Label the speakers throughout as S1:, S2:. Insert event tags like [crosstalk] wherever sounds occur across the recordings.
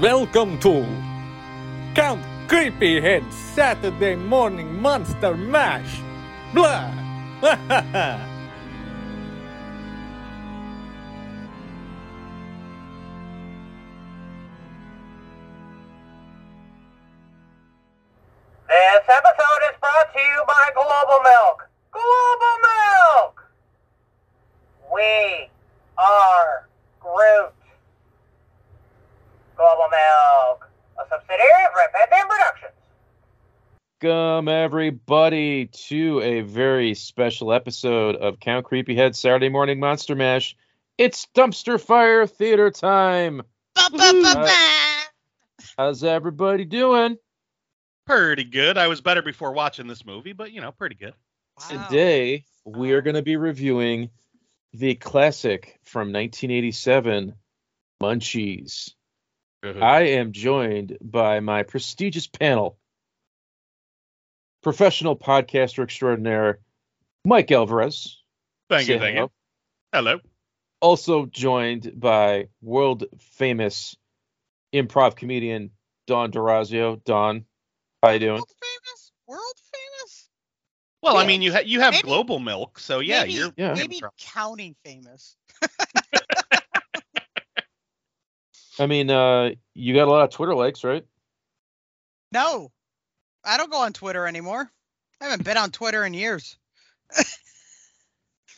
S1: Welcome to Count Creepyhead Saturday Morning Monster Mash. Blah. [laughs]
S2: Welcome everybody to a very special episode of Count Creepyhead Saturday Morning Monster Mash. It's dumpster fire theater time. How's everybody doing?
S3: Pretty good. I was better before watching this movie, but you know, pretty good.
S4: Wow.
S2: Today we are going to be reviewing the classic from 1987, Munchies. I am joined by my prestigious panel, professional podcaster extraordinaire, Mike Alvarez.
S3: thank you, thank
S2: hello.
S3: you. Hello.
S2: Also joined by world famous improv comedian Don Durazio. Don, how you doing?
S4: World famous? World famous?
S3: Well, I mean, you ha- you have
S4: Maybe-
S3: global milk, so yeah,
S4: maybe,
S3: you're
S2: Yeah.
S4: maybe counting famous. [laughs]
S2: I mean, uh, you got a lot of Twitter likes, right?
S4: No, I don't go on Twitter anymore. I haven't been on Twitter in years.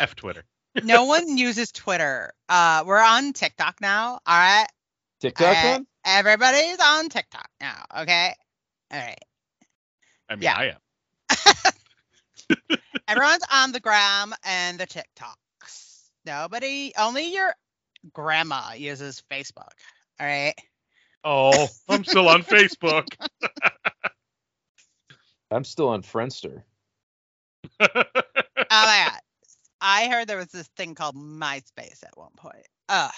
S3: F Twitter.
S4: No one uses Twitter. Uh, we're on TikTok now. All right.
S2: TikTok
S4: Uh,
S2: on?
S4: Everybody's on TikTok now. Okay. All right.
S3: I mean,
S4: Yeah.
S3: I am. [laughs]
S4: Everyone's on the gram and the TikToks. Nobody, only your grandma uses Facebook. All right.
S3: Oh, I'm still on Facebook. [laughs]
S2: I'm still on Friendster. [laughs]
S4: Oh my god. I heard there was this thing called MySpace at one point. Ugh.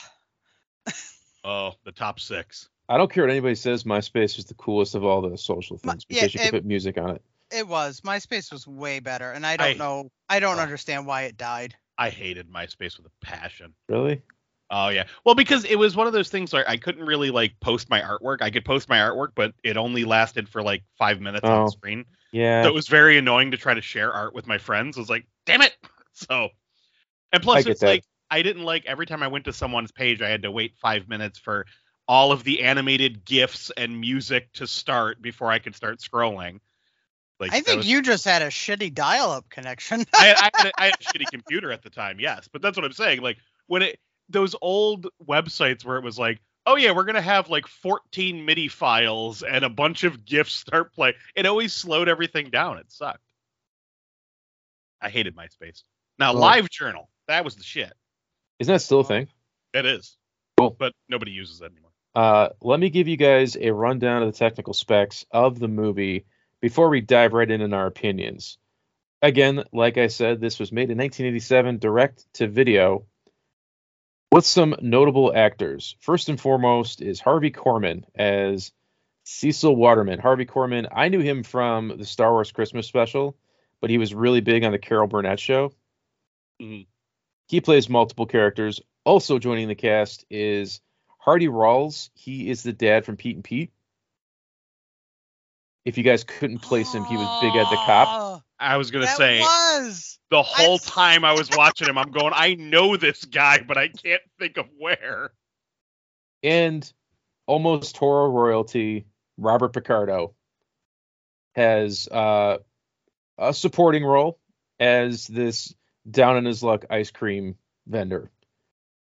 S4: [laughs]
S3: oh, the top six.
S2: I don't care what anybody says. MySpace is the coolest of all the social
S4: My-
S2: things
S4: yeah,
S2: because you could
S4: it-
S2: put music on it.
S4: It was. MySpace was way better. And I don't
S3: I-
S4: know. I don't
S3: Oh.
S4: understand why it died.
S3: I hated MySpace with a passion.
S2: Really?
S3: Oh yeah. Well, because it was one of those things where I couldn't really like post my artwork. I could post my artwork, but it only lasted for like five minutes
S2: Oh.
S3: on screen.
S2: Yeah.
S3: So it was very annoying to try to share art with my friends. I was like, damn it. [laughs] So, and plus,
S2: get
S3: it's
S2: that.
S3: like I didn't like every time I went to someone's page, I had to wait five minutes for all of the animated gifs and music to start before I could start scrolling. Like
S4: I think
S3: was-
S4: you just had a shitty dial-up connection.
S3: I, had, I, had a, I had a [laughs] shitty computer at the time, yes, but that's what I'm saying. Like when it those old websites where it was like, oh yeah, we're gonna have like 14 MIDI files and a bunch of GIFs start play. It always slowed everything down. It sucked. I hated MySpace. Now
S2: Well-
S3: Live Journal, that was the shit.
S2: Isn't that still a thing?
S3: It is.
S2: Cool.
S3: But nobody uses it anymore.
S2: Uh, let me give you guys a rundown of the technical specs of the movie before we dive right in in our opinions. Again, like I said, this was made in 1987, direct to video, with some notable actors. First and foremost is Harvey Korman as Cecil Waterman. Harvey Korman, I knew him from the Star Wars Christmas special, but he was really big on the Carol Burnett show.
S3: Mhm.
S2: He plays multiple characters. Also joining the cast is Hardy Rawls. He is the dad from Pete and Pete. If you guys couldn't place him, he was Big Ed the cop.
S3: I was gonna
S4: that
S3: say
S4: was.
S3: the whole
S4: I've-
S3: time I was watching him, I'm going, I know this guy, but I can't think of where.
S2: And almost Toro royalty, Robert Picardo, has uh, a supporting role as this down in his luck ice cream vendor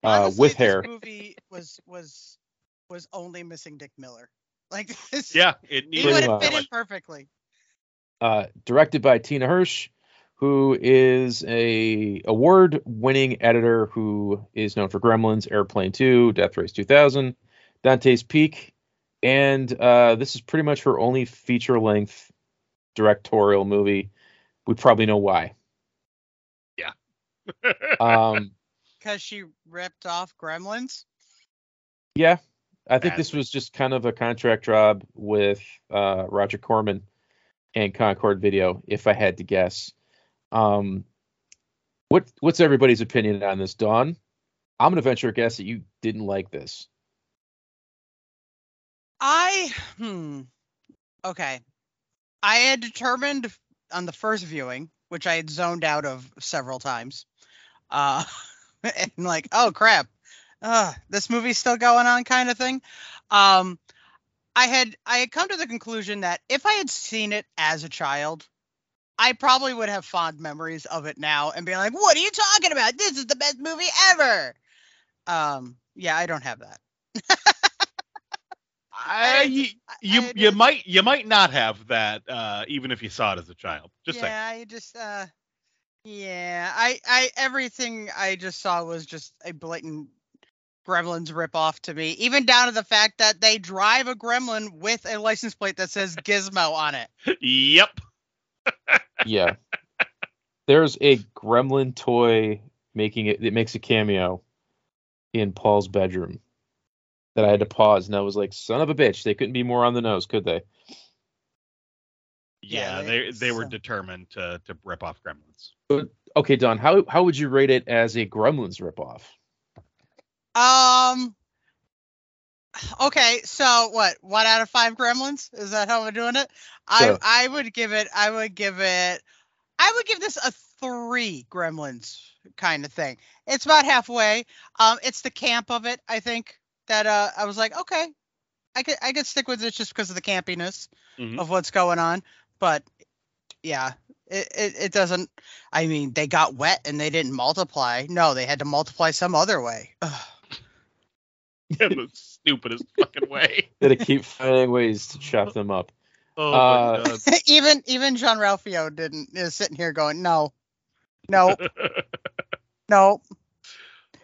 S2: uh,
S4: Honestly,
S2: with
S4: this
S2: hair.
S4: movie was was was only missing Dick Miller. Like [laughs] this,
S3: Yeah, it
S4: he
S3: needed
S2: Pretty
S4: would have fit in perfectly.
S2: Uh, directed by Tina Hirsch, who is a award-winning editor who is known for Gremlins, Airplane 2, Death Race 2000, Dante's Peak, and uh, this is pretty much her only feature-length directorial movie. We probably know why. Yeah. [laughs] um,
S4: Because she ripped off Gremlins.
S2: yeah, I think this was just kind of a contract job with uh, Roger Corman and Concorde Video, if I had to guess. Um, what what's everybody's opinion on this, Don? I'm gonna venture a guess that you didn't like this.
S4: I hmm. Okay. I had determined on the first viewing, which I had zoned out of several times. Uh [laughs] and like, oh crap. Uh, this movie's still going on kind of thing. Um I had I had come to the conclusion that if I had seen it as a child, I probably would have fond memories of it now and be like, "What are you talking about? This is the best movie ever." Um, yeah, I don't have that. [laughs]
S3: I, you you,
S4: I-
S3: you might you might not have that uh, even if you saw it as a child. Just saying.
S4: yeah, I just uh yeah, I I everything I just saw was just a blatant Gremlins ripoff to me, even down to the fact that they drive a gremlin with a license plate that says Gizmo on it.
S3: Yep. [laughs]
S2: Yeah. There's a gremlin toy making it it makes a cameo in Paul's bedroom that I had to pause and I was like, son of a bitch, they couldn't be more on the nose, could they?
S3: Yeah,
S4: Yeah,
S3: they
S4: they-
S3: they were
S4: so-
S3: determined to to rip off Gremlins.
S2: Okay, Don, how how would you rate it as a Gremlins ripoff?
S4: Um. Okay, so what? One out of five Gremlins? Is that how we're doing it?
S2: Sure.
S4: I I would give it. I would give it. I would give this a three Gremlins kind of thing. It's about halfway. Um, it's the camp of it. I think that uh, I was like, okay, I could I could stick with it just because of the campiness
S3: Mhm.
S4: of what's going on. But yeah, it, it it doesn't. I mean, they got wet and they didn't multiply. No, they had to multiply some other way. Ugh. [laughs]
S3: In the stupidest fucking way. [laughs]
S2: Did it keep finding ways to chop them up?
S3: Oh
S2: Uh,
S3: my god. [laughs]
S4: even even John Ralphio didn't is sitting here going, no, no, no.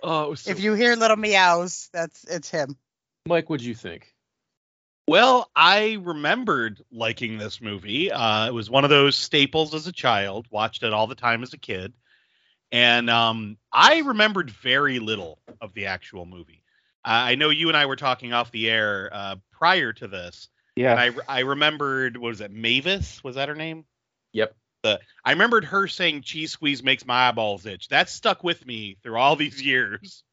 S3: oh, so
S4: If you hear little meows, that's it's him.
S2: Mike, what'd you think?
S3: Well, I remembered liking this movie. Uh, it was one of those staples as a child. Watched it all the time as a kid, and um, I remembered very little of the actual movie. I know you and I were talking off the air uh, prior to this,
S2: Yeah.
S3: and I I remembered what was it Mavis? Was that her name?
S2: Yep.
S3: The I remembered her saying cheese squeeze makes my eyeballs itch. That stuck with me through all these years.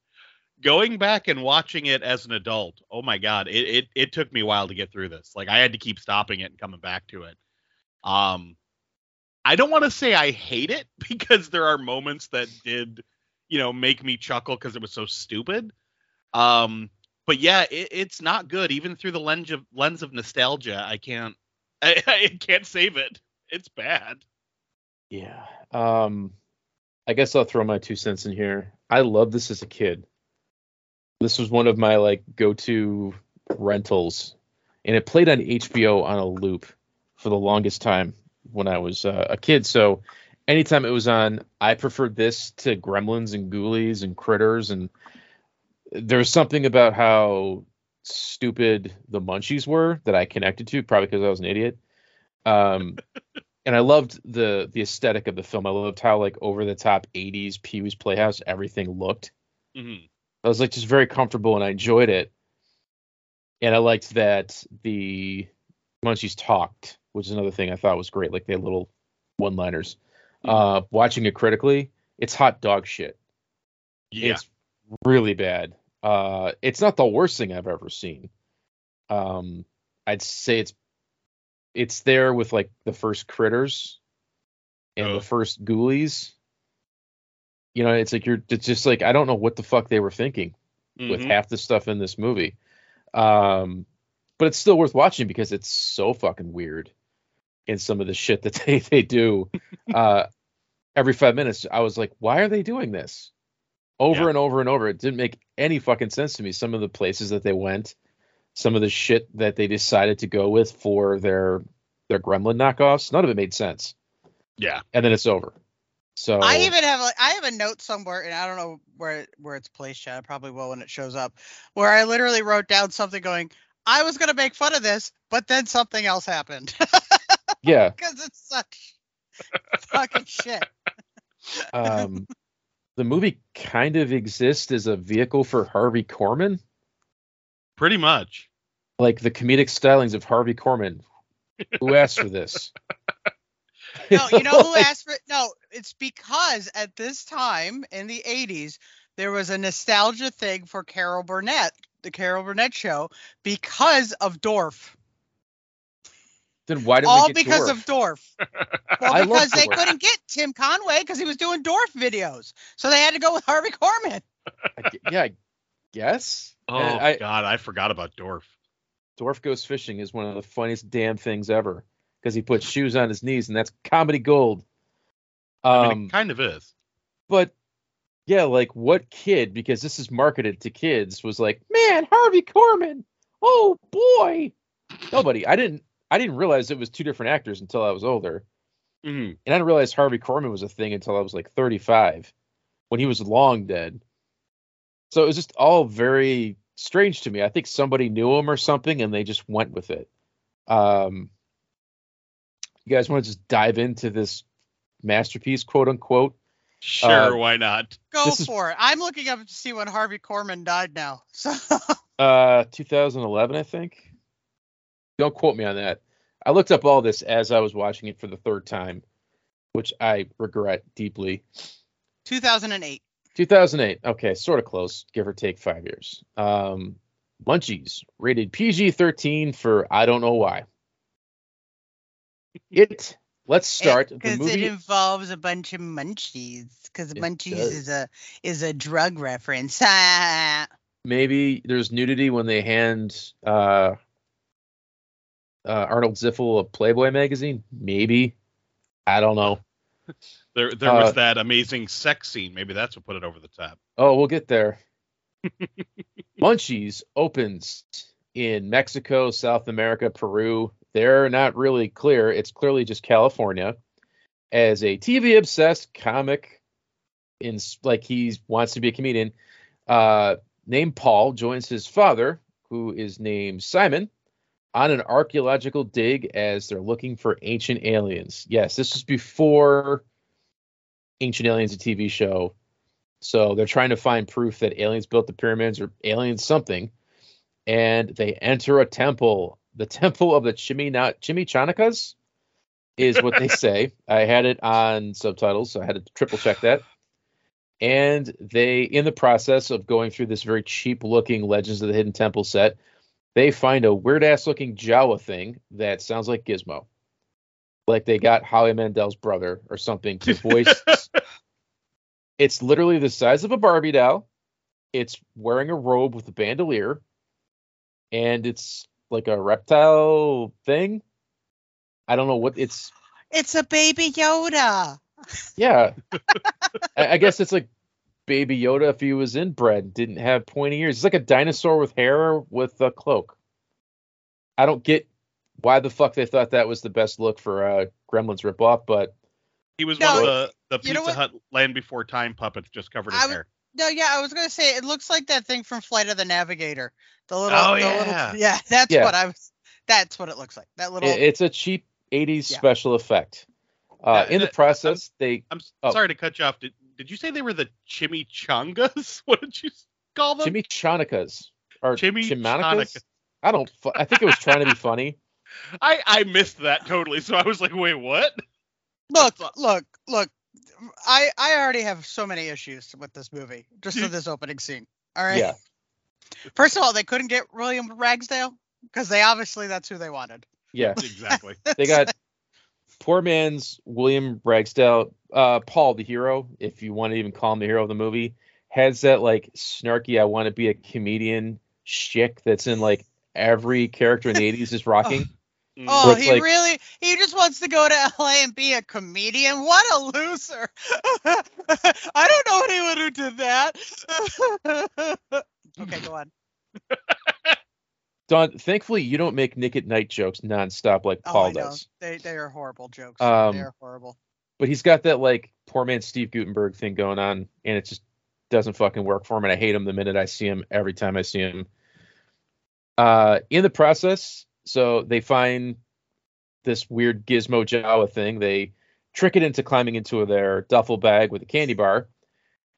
S3: Going back and watching it as an adult, oh my god, it, it it took me a while to get through this. Like I had to keep stopping it and coming back to it. Um I don't want to say I hate it [laughs] because there are moments that did, you know, make me chuckle because it was so stupid. Um but yeah, it, it's not good even through the lens of lens of nostalgia. I can't [laughs] I, I can't save it. It's bad.
S2: Yeah. Um I guess I'll throw my two cents in here. I loved this as a kid. This was one of my like go-to rentals and it played on HBO on a loop for the longest time when I was uh, a kid. So anytime it was on, I preferred this to Gremlins and Ghoulies and Critters and there's something about how stupid the Munchies were that I connected to, probably because I was an idiot. Um, [laughs] and I loved the the aesthetic of the film. I loved how like over the top 80s Pee Wee's Playhouse everything looked.
S3: Mhm.
S2: I was like just very comfortable and I enjoyed it. And I liked that the Munchies talked, which is another thing I thought was great. Like they had little one liners. Uh, watching it critically, it's hot dog shit.
S3: Yeah.
S2: It's really bad. Uh, it's not the worst thing I've ever seen. Um, I'd say it's it's there with like the first critters and
S3: Oh.
S2: the first ghoulies. You know, it's like you're it's just like I don't know what the fuck they were thinking with
S3: Mhm.
S2: half the stuff in this movie. Um, but it's still worth watching because it's so fucking weird in some of the shit that [laughs] they they do. [laughs] uh, every five minutes, I was like, why are they doing this? Over
S3: Yeah.
S2: and over and over. It didn't make any fucking sense to me. Some of the places that they went, some of the shit that they decided to go with for their their gremlin knockoffs, none of it made sense.
S3: Yeah.
S2: And then it's over. So
S4: I even have like I have a note somewhere, and I don't know where where it's placed yet. I probably will when it shows up, where I literally wrote down something going, "I was gonna make fun of this, but then something else happened," [laughs]
S2: yeah.
S4: because it's such fucking shit.
S2: Um, [laughs] the movie kind of exists as a vehicle for Harvey Korman.
S3: Pretty much.
S2: like the comedic stylings of Harvey Korman. Who asked for this?
S4: No, you know who [laughs] asked for it? No, it's because at this time in the 80s, there was a nostalgia thing for Carol Burnett the Carol Burnett show because of Dorf.
S2: Then why did
S4: All
S2: we get
S4: because
S2: Dorf?
S4: of Dorf. [laughs] Well, because they
S2: Dorf.
S4: couldn't get Tim Conway because he was doing Dorf videos, so they had to go with Harvey Korman.
S2: I yeah, I guess.
S3: Oh
S2: I,
S3: God, I forgot about Dorf.
S2: Dorf Goes Fishing is one of the funniest damn things ever because he puts shoes on his knees and that's comedy gold.
S3: I
S2: Um,
S3: mean, it kind of is.
S2: but yeah, like what kid? Because this is marketed to kids. Was like, man, Harvey Korman. Oh boy. Nobody. I didn't. I didn't realize it was two different actors until I was older,
S3: Mhm.
S2: and I didn't realize Harvey Korman was a thing until I was like 35, when he was long dead. So it was just all very strange to me. I think somebody knew him or something, and they just went with it. Um, you guys want to just dive into this masterpiece, quote unquote?
S3: Sure,
S2: Uh,
S3: why not?
S4: Go
S2: This is-
S4: for it. I'm looking up to see when Harvey Korman died now. So
S2: Uh, 2011, I think. Don't quote me on that. I looked up all this as I was watching it for the third time, which I regret deeply.
S4: 2008.
S2: 2008. Okay, sort of close, give or take five years. Um, Munchies rated PG-13 for I don't know why. [laughs] It. Let's start the
S4: because
S2: movie.
S4: it involves a bunch of munchies. Because munchies
S2: does.
S4: is a is a drug reference. [laughs]
S2: Maybe there's nudity when they hand uh, uh, Arnold Ziffel of Playboy magazine. Maybe. I don't know. [laughs]
S3: There, there
S2: Uh,
S3: was that amazing sex scene. Maybe that's what put it over the top.
S2: Oh, we'll get there. [laughs] Munchies opens in Mexico, South America, Peru. They're not really clear. It's clearly just California. As a TV obsessed comic, in like he wants to be a comedian, uh, named Paul joins his father, who is named Simon, on an archaeological dig as they're looking for ancient aliens. Yes, this was before Ancient Aliens, a TV show. So they're trying to find proof that aliens built the pyramids or aliens something. And they enter a temple. The [laughs] temple of the Chimina- Chimichanacas is what they say. I had it on subtitles, so I had to triple check that. And they, in the process of going through this very cheap looking Legends of the Hidden Temple set, they find a weird ass looking Jawa thing that sounds like Gizmo. Like they got Howie Mandel's brother or something to voice [laughs] it's literally the size of a Barbie doll. It's wearing a robe with a bandolier, and it's like a reptile thing. I don't know what it's.
S4: It's a baby Yoda.
S2: Yeah, [laughs] I, I guess it's like Baby Yoda if he was inbred, didn't have pointy ears. It's like a dinosaur with hair with a cloak. I don't get why the fuck they thought that was the best look for a Gremlins ripoff, but
S3: He was
S4: No,
S3: one of the, the Pizza? Hut Land Before Time puppets just covered in
S4: I
S3: hair.
S4: No, yeah, I was gonna say it looks like that thing from Flight of the Navigator. The little,
S3: Oh,
S4: the
S3: yeah.
S4: little, yeah, that's
S2: Yeah.
S4: what I was. That's what it looks like. That little.
S2: it- it's a cheap 80s
S4: Yeah.
S2: special effect. Uh,
S3: Yeah,
S2: in the
S3: that-
S2: process, they
S3: I'm
S2: Oh.
S3: sorry to cut you off. Did, did you say they were the chimichangas? [laughs] What did you call them?
S2: chimichanacas or
S3: Chimichanicas.
S2: chimichanicas. I don't. fu- I think it was trying to be funny. [laughs]
S3: I I missed that totally. So I was like, wait, what?
S4: look, look, look. I I already have so many issues with this movie just for this opening scene. All right.
S2: Yeah.
S4: First of all, they couldn't get William Ragsdale because they obviously that's who they wanted.
S2: Yeah, [laughs]
S3: Exactly.
S2: they got poor man's William Ragsdale, uh, Paul the hero, if you want to even call him the hero of the movie, has that like snarky "I want to be a comedian" shtick that's in like every character in the '80s is rocking. [laughs]
S3: Mm.
S4: Oh, he
S2: like-
S4: really he just wants to go to LA and be a comedian. What a loser. [laughs] I don't know anyone who did that. [laughs] okay, go on.
S2: Don, thankfully, you don't make Nick at Night jokes nonstop like
S4: Oh,
S2: Paul
S4: I know.
S2: does.
S4: They they are horrible jokes.
S2: Um,
S4: they are horrible.
S2: But he's got that like poor man Steve Guttenberg thing going on, and it just doesn't fucking work for him. And I hate him the minute I see him. Every time I see him. Uh, in the process, so they find this weird gizmo Jawa thing. They trick it into climbing into their duffel bag with a candy bar,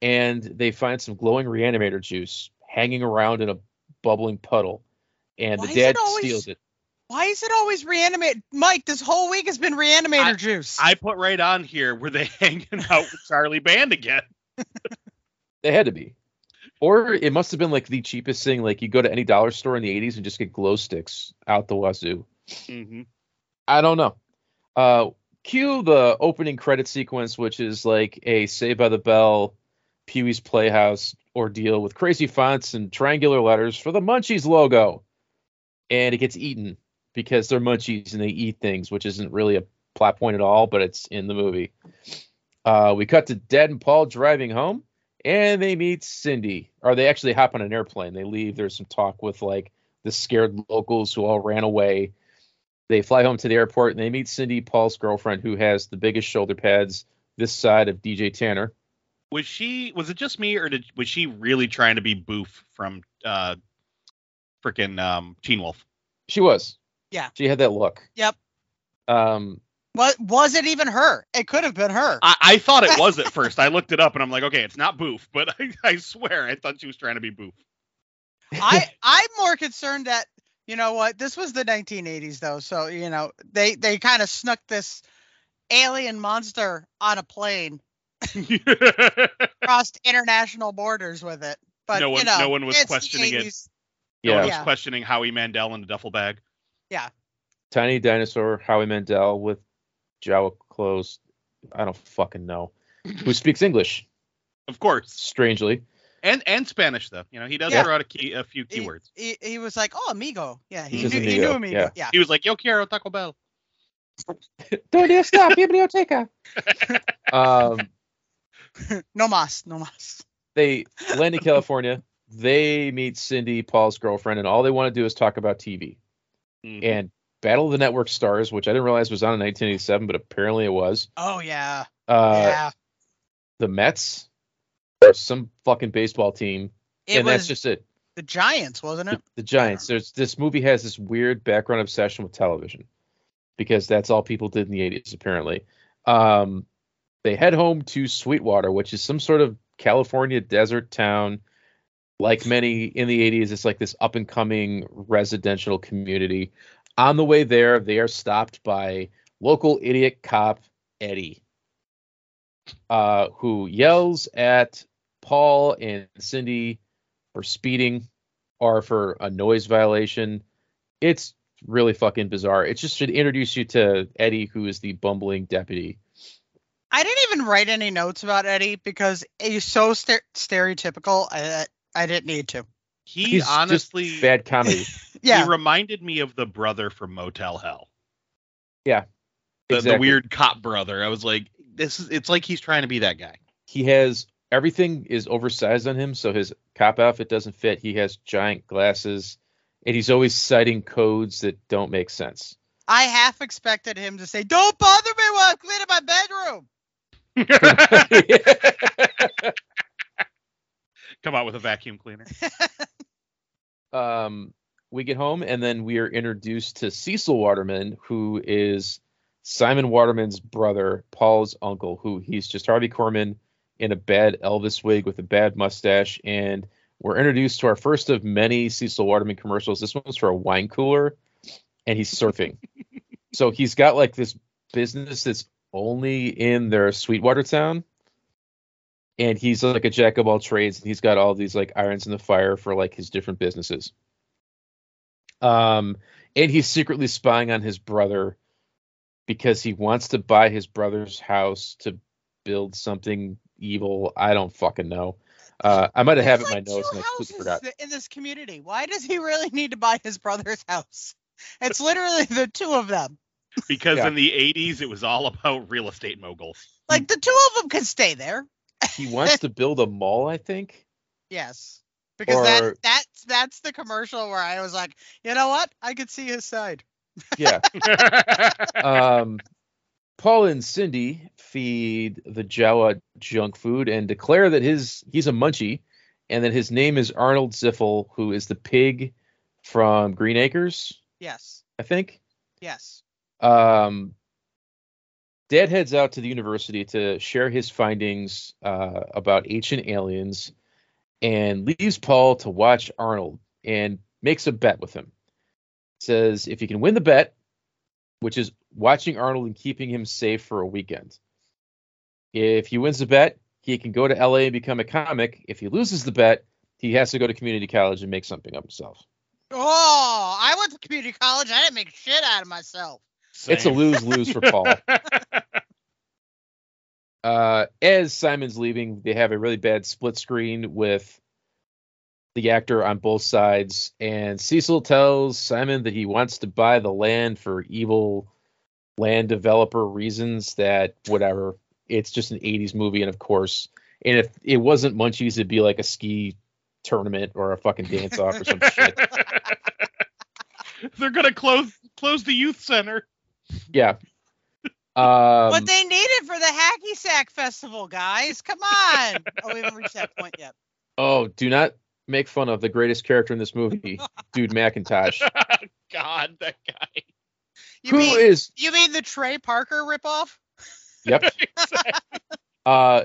S2: and they find some glowing reanimator juice hanging around in a bubbling puddle. And
S4: Why
S2: the dad
S4: it always-
S2: steals it.
S4: Why is it always reanimate? Mike, this whole week has been reanimator juice.
S3: I put right on here were they [laughs] hanging out with Charlie Band again? [laughs]
S2: They had to be. or it must have been like the cheapest thing. Like you go to any dollar store in the 80s and just get glow sticks out the wazoo.
S3: hmm
S2: I don't know. Uh, cue the opening credit sequence, which is like a Saved by the Bell, Pee Wee's Playhouse ordeal with crazy fonts and triangular letters for the Munchies logo. And it gets eaten because they're Munchies and they eat things, which isn't really a plot point at all, but it's in the movie. Uh, we cut to Dad and Paul driving home, and they meet Cindy. Or they actually hop on an airplane. They leave. There's some talk with like the scared locals who all ran away. They fly home to the airport and they meet Cindy, Paul's girlfriend, who has the biggest shoulder pads this side of DJ Tanner.
S3: Was she? Was it just me, or did was she really trying to be Boof from uh, freaking um, Teen Wolf?
S2: She was.
S4: Yeah.
S2: She had that look.
S4: Yep.
S2: Um,
S4: What was it even her? It could have been her.
S3: I, I thought it [laughs] was at first. I looked it up and I'm like, okay, it's not Boof, but [laughs] I, I swear I thought she was trying to be Boof.
S4: I [laughs] I'm more concerned that you know what this was the 1980s though, so you know they they kind of snuck this alien monster on a plane crossed international borders with it. But
S3: No one-
S4: you know,
S3: no one was questioning it.
S4: 80s.
S3: No one
S2: yeah.
S3: was
S4: Yeah.
S3: questioning Howie Mandel in a duffel bag.
S2: Tiny dinosaur Howie Mandel with Jawa clothes. I don't fucking know. Who [laughs] speaks English?
S3: Of course.
S2: Strangely.
S3: And and Spanish though. You know, he does
S4: Yeah.
S3: throw out a key a few
S4: He,
S3: keywords.
S4: he, he was like, "Oh, amigo." Yeah, he,
S2: He
S4: knew,
S2: says
S4: he knew
S2: amigo,
S4: amigo.
S2: yeah.
S4: Yeah.
S3: He was like, Yo quiero Taco Bell. [laughs]
S2: ¿Dónde está biblioteca? [laughs] um,
S4: no mas, no mas.
S2: they land in California. They meet Cindy, Paul's girlfriend, and all they want to do is talk about TV.
S3: Mhm.
S2: And Battle of the Network Stars, which I didn't realize was on in 1987, but apparently it was.
S4: Oh yeah,
S2: Uh,
S4: yeah.
S2: The Mets or some fucking baseball team,
S4: It
S2: and
S4: was
S2: that's just it.
S4: the Giants, wasn't
S2: The,
S4: it?
S2: the Giants. There's this movie has this weird background obsession with television because that's all people did in the 80s apparently. Um, they head home to Sweetwater, which is some sort of California desert town. Like many in the 80s, it's like this up and coming residential community. On the way there, they are stopped by local idiot cop Eddie, uh, who yells at Paul and Cindy for speeding or for a noise violation. It's really fucking bizarre. It just should introduce you to Eddie, who is the bumbling deputy.
S4: I didn't even write any notes about Eddie because he's so ster- stereotypical. I I didn't need to.
S3: He
S2: He's
S3: honestly
S2: just bad comedy. [laughs]
S4: Yeah,
S3: he reminded me of the brother from Motel Hell.
S2: Yeah,
S3: The, the weird cop brother. I was like, this is it's like he's trying to be that guy.
S2: he has everything is oversized on him, so his cop outfit doesn't fit. He has giant glasses, and he's always citing codes that don't make sense.
S4: I half expected him to say, "Don't bother me while I'm cleaning my bedroom." [laughs] [laughs]
S3: Come out with a vacuum cleaner. [laughs]
S2: um, we get home and then we are introduced to Cecil Waterman, who is Simon Waterman's brother, Paul's uncle, who he's just Harvey Korman in a bad Elvis wig with a bad mustache. And we're introduced to our first of many Cecil Waterman commercials. This one's for a wine cooler, and he's surfing. [laughs] so he's got like this business that's only in their Sweetwater town. And he's like a jack of all trades, and he's got all these like irons in the fire for like his different businesses. Um, and he's secretly spying on his brother because he wants to buy his brother's house to build something evil. I don't fucking know. Uh, I might have had it
S4: There's
S2: in my notes and I completely forgot.
S4: in this community. Why does he really need to buy his brother's house? It's literally the two of them.
S3: Because
S2: Yeah.
S3: in the 80s, it was all about real estate moguls.
S4: Like the two of them could stay there.
S2: He wants to build a mall, I think. [laughs]
S4: Yes. Because
S2: Or-
S4: that that's that's the commercial where I was like, you know what? I could see his side. [laughs]
S2: Yeah. um, Paul and Cindy feed the Jawa junk food and declare that his he's a munchie, and that his name is Arnold Ziffel, who is the pig from Green Acres,
S4: Yes.
S2: I think.
S4: Yes.
S2: Um, Dad heads out to the university to share his findings uh, about ancient aliens, and leaves Paul to watch Arnold and makes a bet with him. Says if he can win the bet, which is watching Arnold and keeping him safe for a weekend. If he wins the bet, he can go to LA and become a comic. If he loses the bet, he has to go to community college and make something of himself.
S4: Oh, I went to community college. I didn't make shit out of myself.
S2: It's a lose lose for Paul. [laughs] uh, as Simon's leaving, they have a really bad split screen with the actor on both sides, and Cecil tells Simon that he wants to buy the land for evil land developer reasons. That whatever, it's just an '80s movie, and of course, and if it wasn't Munchies, it'd be like a ski tournament or a fucking dance off or some shit. [laughs]
S3: They're gonna close close the youth center.
S2: Yeah. [laughs] Um,
S4: what they needed for the Hacky Sack Festival, guys. Come on. oh, we haven't reached that point yet.
S2: Oh, do not make fun of the greatest character in this movie, [laughs] Dude McIntosh. [laughs]
S3: God, that guy.
S4: You
S2: Who
S4: mean
S2: is
S4: you mean the Trey Parker ripoff?
S2: yep. Uh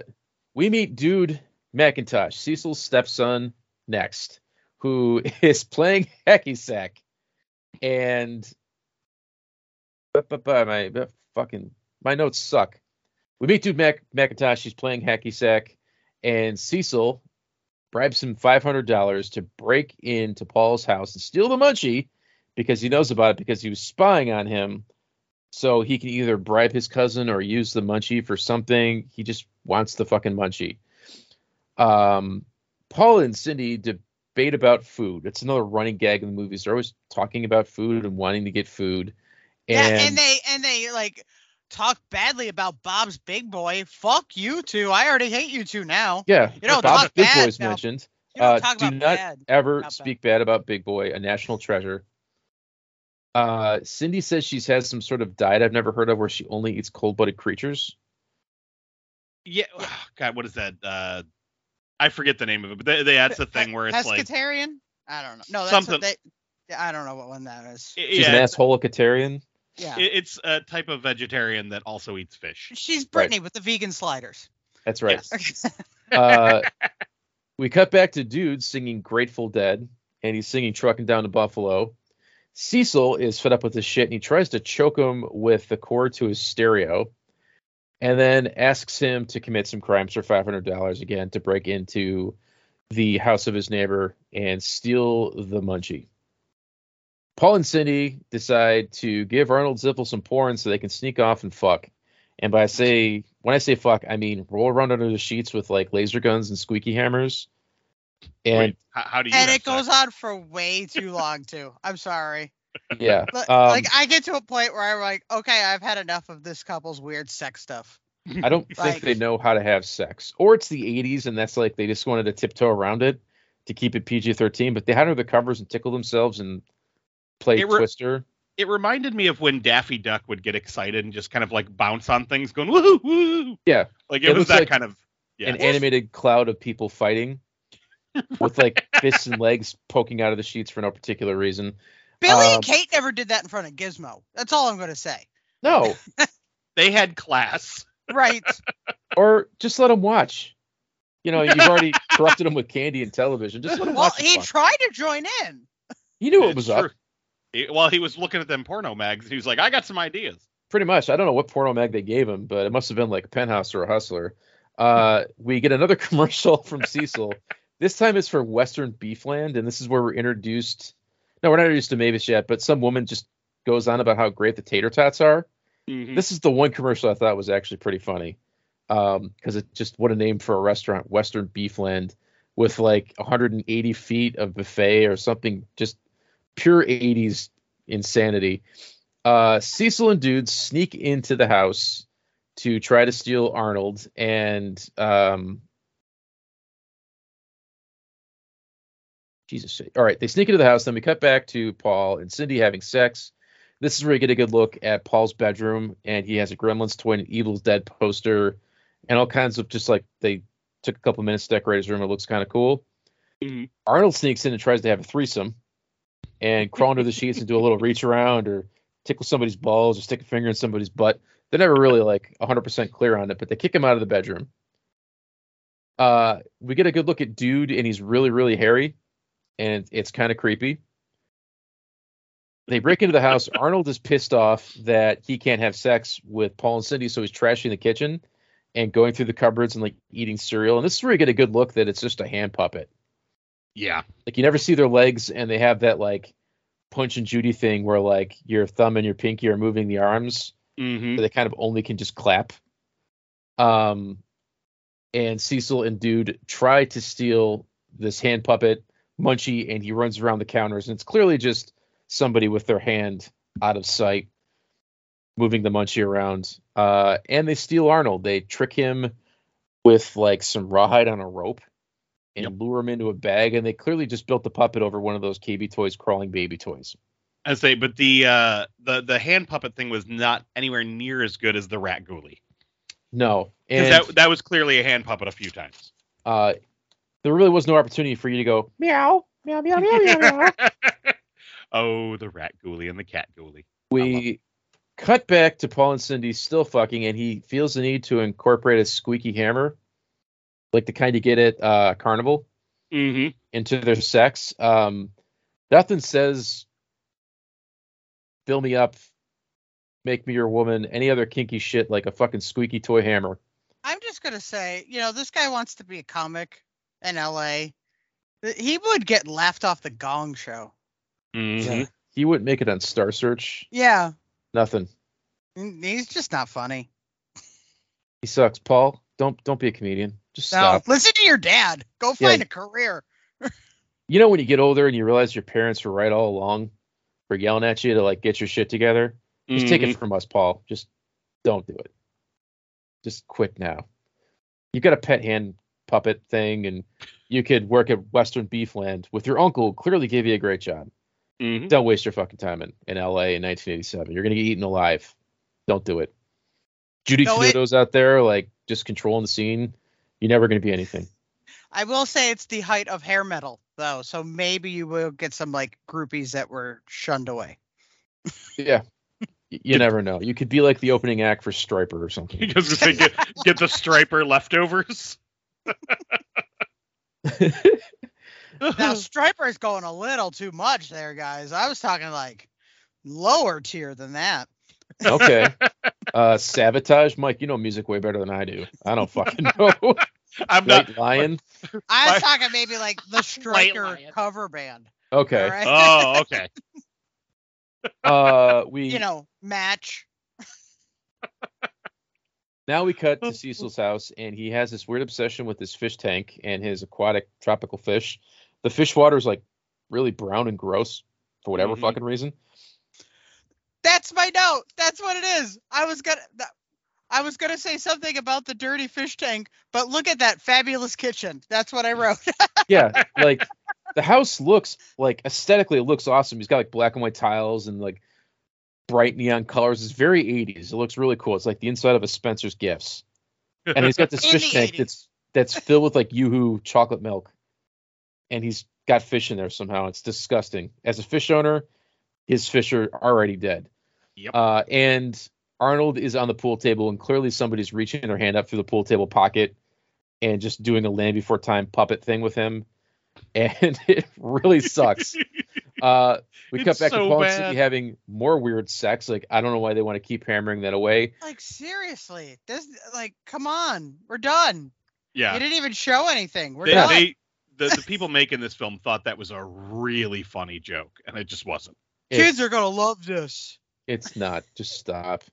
S2: we meet Dude McIntosh, Cecil's stepson, next, who is playing hacky sack. And but, but, but my but fucking my notes suck. We meet Dude Mac, McIntosh, he's playing hacky sack, and Cecil bribes him five hundred dollars to break into Paul's house and steal the munchie because he knows about it because he was spying on him. So he can either bribe his cousin or use the munchie for something. He just wants the fucking munchie. Um, Paul and Cindy debate about food. It's another running gag in the movies. They're always talking about food and wanting to get food. And,
S4: yeah, and they and they like talk badly about Bob's Big Boy. Fuck you two. I already hate you two now.
S2: yeah,
S4: You don't
S2: Bob's
S4: talk
S2: Big
S4: bad
S2: Boy's
S4: about-
S2: mentioned.
S4: You don't
S2: Uh,
S4: talk
S2: do
S4: about
S2: not
S4: bad.
S2: ever
S4: Not
S2: speak bad about Big Boy, a national treasure. Uh, Cindy says she's had some sort of diet I've never heard of where she only eats cold-blooded creatures.
S3: Yeah. [sighs] God, what is that? Uh, I forget the name of it, but they, they, that's the thing where it's like
S4: pescatarian. I don't know. No, that's
S3: Something-
S4: what they. yeah, I don't know what one that is.
S2: She's
S3: yeah,
S2: an asshole-catarian.
S4: Yeah,
S3: it- it's a type of vegetarian that also eats fish.
S4: she's Brittany with the vegan sliders.
S2: That's right.
S3: Yes. [laughs]
S2: uh, we cut back to dude singing Grateful Dead, and he's singing Trucking Down to Buffalo. Cecil is fed up with this shit, and he tries to choke him with the cord to his stereo, and then asks him to commit some crimes for $500 again to break into the house of his neighbor and steal the munchie. Paul and Cindy decide to give Arnold Ziffel some porn so they can sneak off and fuck. And by say when I say fuck, I mean roll around under the sheets with like laser guns and squeaky hammers. And
S3: Wait, how, how do you?
S4: and it goes
S3: sex?
S4: on for way too long too. I'm sorry.
S2: yeah,
S4: Li-
S2: um,
S4: like I get to a point where I'm like, okay, I've had enough of this couple's weird sex stuff.
S2: I don't [laughs] think
S4: like-
S2: they know how to have sex, or it's the '80s and that's like they just wanted to tiptoe around it to keep it PG-13. But they had under the covers and tickle themselves and play
S3: It re-
S2: Twister.
S3: It reminded me of when Daffy Duck would get excited and just kind of like bounce on things, going woo woo.
S2: Yeah,
S3: Like
S2: It
S3: it, was
S2: looks
S3: that
S2: like
S3: kind of. Yeah.
S2: an animated cloud of people fighting [laughs] with like fists and legs poking out of the sheets for no particular reason.
S4: Billy
S2: Um,
S4: and Kate never did that in front of Gizmo. That's all I'm gonna say.
S2: No, [laughs]
S3: They had class.
S4: Right. [laughs]
S2: or just let them watch. You know, you've already corrupted them with candy and television. Just let them
S4: well,
S2: watch. the
S4: he
S2: fuck.
S4: tried to join in.
S2: He knew
S3: it
S2: was
S3: true.
S2: up.
S3: He- well, he was looking at them porno mags. He was like, I got some ideas.
S2: Pretty much. I don't know what porno mag they gave him, but it must have been like a Penthouse or a Hustler. Uh, we get another [laughs] commercial from Cecil. This time it's for Western Beefland, and this is where we're introduced. No, we're not introduced to Mavis yet, but some woman just goes on about how great the tater tots are.
S3: Mhm.
S2: This is the one commercial I thought was actually pretty funny. Um, because it just what a name for a restaurant, Western Beefland, with like 180 feet of buffet or something, just pure 80s insanity. Uh, Cecil and dudes sneak into the house to try to steal Arnold, and um, Jesus, all right, they sneak into the house. Then we cut back to Paul and Cindy having sex. This is where you get a good look at Paul's bedroom, and he has a Gremlins toy and an Evil's Dead poster, and all kinds of just like they took a couple minutes to decorate his room. It looks kind of cool.
S3: Mhm.
S2: Arnold sneaks in and tries to have a threesome, and crawl under the sheets and do a little reach around or tickle somebody's balls or stick a finger in somebody's butt. They're never really like 100% clear on it, but they kick him out of the bedroom. Uh, we get a good look at dude, and he's really, really hairy, and it's kind of creepy. They break into the house. Arnold is pissed off that he can't have sex with Paul and Cindy, so he's trashing the kitchen and going through the cupboards and like eating cereal. And this is where you get a good look that it's just a hand puppet.
S3: Yeah.
S2: Like you never see their legs, and they have that like punch and Judy thing where like your thumb and your pinky are moving the arms,
S3: Mm-hmm.
S2: but they kind of only can just clap. Um, and Cecil and Dude try to steal this hand puppet Munchie, and he runs around the counters, and it's clearly just somebody with their hand out of sight, moving the Munchie around. Uh, and they steal Arnold. They trick him with like some rawhide on a rope and
S3: Yep.
S2: lure him into a bag, and they clearly just built the puppet over one of those KB Toys crawling baby toys.
S3: I say, but the uh, the the hand puppet thing was not anywhere near as good as the rat ghoulie.
S2: No,
S3: Because
S2: and
S3: that that was clearly a hand puppet a few times.
S2: uh, there really was no opportunity for you to go meow meow meow meow meow. meow. [laughs]
S3: oh, the rat ghoulie and the cat ghoulie.
S2: we cut back to Paul and Cindy still fucking, and he feels the need to incorporate a squeaky hammer, like the kind you get at uh, Carnival,
S3: Mm-hmm.
S2: into their sex. Um, nothing says fill me up, make me your woman, any other kinky shit like a fucking squeaky toy hammer.
S4: I'm just gonna say, you know, this guy wants to be a comic in LA. He would get laughed off the Gong Show.
S3: Mm-hmm.
S2: He wouldn't make it on Star Search.
S4: Yeah,
S2: Nothing.
S4: he's just not funny.
S2: He sucks. Paul, don't don't be a comedian. Just
S4: No,
S2: stop.
S4: listen to your dad. Go
S2: Yeah.
S4: find a career.
S2: you know when you get older and you realize your parents were right all along for yelling at you to like get your shit together just take
S3: Mm-hmm.
S2: it from us paul just don't do it just quit now you've got a pet hand puppet thing and you could work at western beefland with your uncle who clearly gave you a great job
S3: Mm-hmm.
S2: don't waste your fucking time in, in la in 1987 you're gonna get eaten alive don't do it judy
S4: No,
S2: out there like just controlling the scene you're never gonna be anything
S4: I will say it's the height of hair metal, though, so maybe you will get some like groupies that were shunned away.
S2: yeah you never know you could be like the opening act for Stryper or something [laughs]
S3: Because they get get the Stryper leftovers. [laughs]
S4: Now Stryper's going a little too much there, guys. I was talking like lower tier than that.
S2: Okay. Uh, sabotage, Mike. You know music way better than I do. I don't fucking [laughs] know.
S3: I'm not.
S2: White Lion.
S4: I was talking maybe like the [laughs] Striker cover band.
S2: Okay.
S4: all right?
S3: Oh, okay. [laughs]
S2: Uh, we
S4: you know, match.
S2: now we cut to Cecil's house, and he has this weird obsession with his fish tank and his aquatic tropical fish. The fish water is like really brown and gross for whatever
S3: Mhm.
S2: fucking reason.
S4: That's my note. That's what it is. I was gonna. I was gonna say something about the dirty fish tank, but look at that fabulous kitchen. That's what I wrote. [laughs]
S2: Yeah, like the house looks like aesthetically it looks awesome. He's got like black and white tiles and like bright neon colors. It's very 80s. It looks really cool. It's like the inside of a Spencer's Gifts. And he's got this [laughs]
S4: In
S2: fish tank
S4: 80s.
S2: that's that's filled with like yoo-hoo chocolate milk. And he's got fish in there somehow. It's disgusting. As a fish owner, his Fisher already dead.
S3: Yep.
S2: Uh, and Arnold is on the pool table, and clearly somebody's reaching their hand up through the pool table pocket and just doing a land before time puppet thing with him. [laughs] And it really sucks. [laughs] Uh, we cut back
S3: so
S2: to Paul and
S3: bad.
S2: Cindy having more weird sex. Like I don't know why they want to keep hammering that away.
S4: like seriously, this like come on, we're done.
S3: Yeah.
S4: You didn't even show anything. We're
S3: They,
S4: done.
S3: they the, the [laughs] people making this film thought that was a really funny joke, and it just wasn't.
S4: Kids are gonna love this.
S2: It's not. Just stop.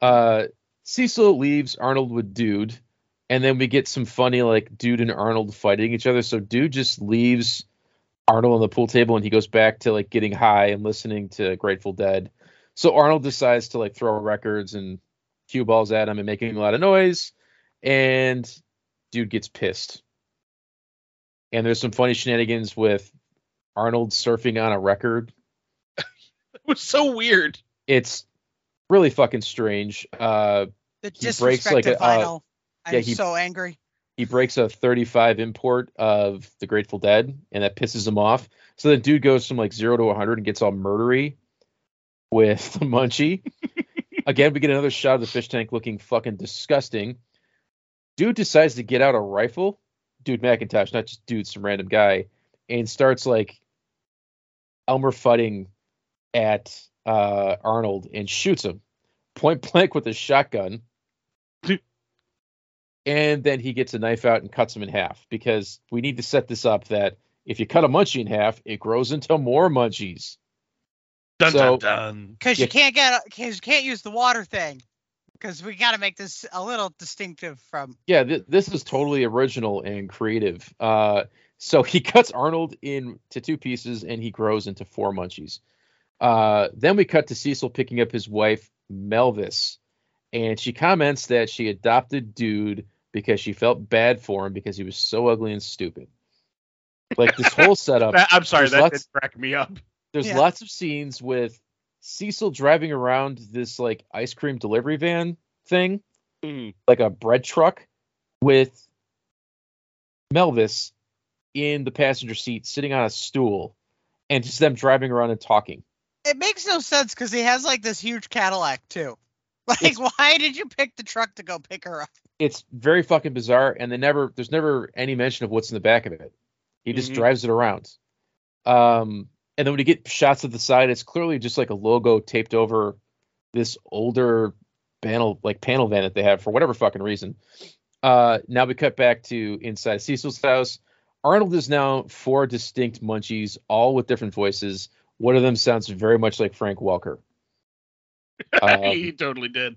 S2: Uh, Cecil leaves Arnold with Dude, and then we get some funny like Dude and Arnold fighting each other. So Dude just leaves Arnold on the pool table, and he goes back to like getting high and listening to Grateful Dead. So Arnold decides to like throw records and cue balls at him and making a lot of noise, and Dude gets pissed. And there's some funny shenanigans with Arnold surfing on a record [laughs]
S3: was so weird.
S2: it's really fucking strange. Uh,
S4: The
S2: He breaks, like,
S4: to
S2: a- uh,
S4: vinyl. I'm
S2: yeah, he-
S4: so angry.
S2: he breaks a 35 import of the Grateful Dead, and that pisses him off. So the dude goes from like zero to 100 and gets all murdery with the [laughs] munchie. [laughs] Again, we get another shot of the fish tank looking fucking disgusting. Dude decides to get out a rifle, dude McIntosh, not just dude, some random guy, and starts like Elmer fudding at uh, Arnold and shoots him point blank with a shotgun. and then he gets a knife out and cuts him in half because we need to set this up that If you cut a munchie in half, it grows into more munchies.
S3: Dun
S2: So-
S3: dun dun.
S4: Because
S2: Yeah.
S4: you can't get because you can't use the water thing. Because we got to make this a little distinctive from.
S2: Yeah, th- this is totally original and creative. Uh, so he [laughs] cuts Arnold into two pieces and he grows into four munchies. Uh, then we cut to Cecil picking up his wife, Melvis, and she comments that she adopted Dude because she felt bad for him because he was so ugly and stupid. Like this whole [laughs] setup,
S3: I'm sorry,
S2: there's
S3: that
S2: lots-
S3: did crack me up.
S2: there's
S4: Yeah.
S2: lots of scenes with Cecil driving around this like ice cream delivery van thing like a bread truck with Melvis in the passenger seat sitting on a stool and just them driving around and talking.
S4: It makes no sense because he has like this huge Cadillac too. [laughs] Like,
S2: It's-
S4: why did you pick the truck to go pick her up?
S2: It's very fucking bizarre and they never there's never any mention of what's in the back of it. He just
S3: Mhm.
S2: drives it around. Um and then when you get shots of the side, it's clearly just like a logo taped over this older panel like panel van that they have for whatever fucking reason. Uh now we cut back to inside Cecil's house. Arnold is now four distinct munchies, all with different voices. One of them sounds very much like Frank Welker. [laughs] Um,
S3: he totally did.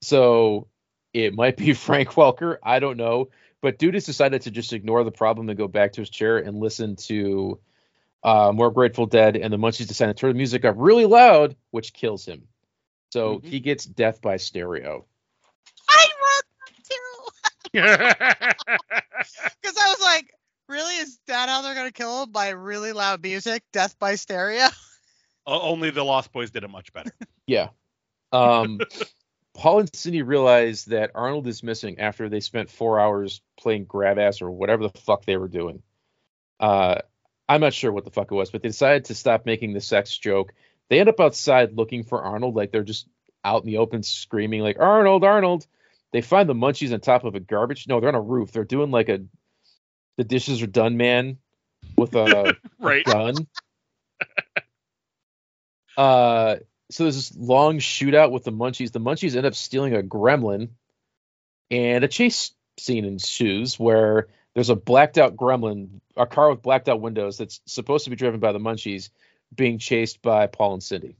S2: so it might be [laughs] Frank Welker. I don't know. But dude has decided to just ignore the problem and go back to his chair and listen to uh, more Grateful Dead. And the Munchies decide to turn the music up really loud, which kills him. So
S3: Mhm.
S2: he gets death by stereo.
S4: I wrote that too [laughs] because I was like, really? Is that how they're gonna kill him by really loud music? Death by stereo? [laughs]
S3: O- Only the Lost Boys did it much better. [laughs]
S2: Yeah. Um, Paul and Cindy realize that Arnold is missing after they spent four hours playing grab ass or whatever the fuck they were doing. Uh, I'm not sure what the fuck it was, but they decided to stop making the sex joke. They end up outside looking for Arnold, like they're just out in the open screaming, like Arnold, Arnold. They find the munchies on top of a garbage. No, they're on a roof. They're doing like a the dishes are done man with a [laughs]
S3: Right.
S2: gun. uh, so there's this long shootout with the munchies. The munchies end up stealing a gremlin, and a chase scene ensues where there's a blacked out gremlin, a car with blacked out windows that's supposed to be driven by the munchies, being chased by Paul and Cindy.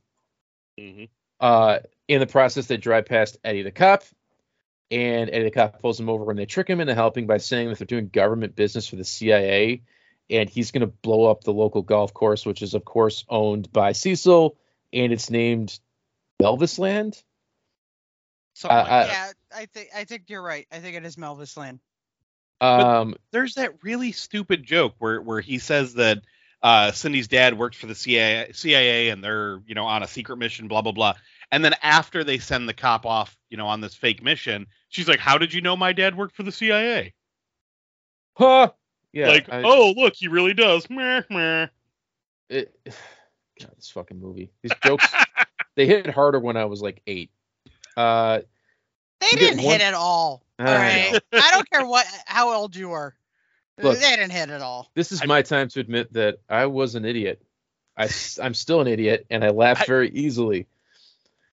S3: Mhm.
S2: Uh, in the process, they drive past Eddie the cop, and Eddie the cop pulls him over and they trick him into helping by saying that they're doing government business for the CIA, and he's going to blow up the local golf course, which is of course owned by Cecil, and it's named Elvis Land.
S3: Something like
S2: I-
S4: yeah, I think I think you're right. I think it is Melvis Land.
S2: Um,
S3: There's that really stupid joke where where he says that uh, Cindy's dad worked for the CIA, CIA and they're you know on a secret mission, blah blah blah. And then after they send the cop off, you know, on this fake mission, she's like, "How did you know my dad worked for the CIA?"
S2: huh? Yeah.
S3: like,
S2: I-
S3: oh look, he really does. Meh, meh.
S2: it, [sighs] God, this fucking movie. These jokes, [laughs] they hit harder when I was like eight. Uh,
S4: They didn't
S2: one-
S4: hit at all. All right. I don't care what how old you were.
S2: Look.
S4: they didn't hit at all.
S2: this is
S3: I-
S2: my time to admit that I was an idiot. I, am still an idiot, and I laugh
S3: I-
S2: very easily.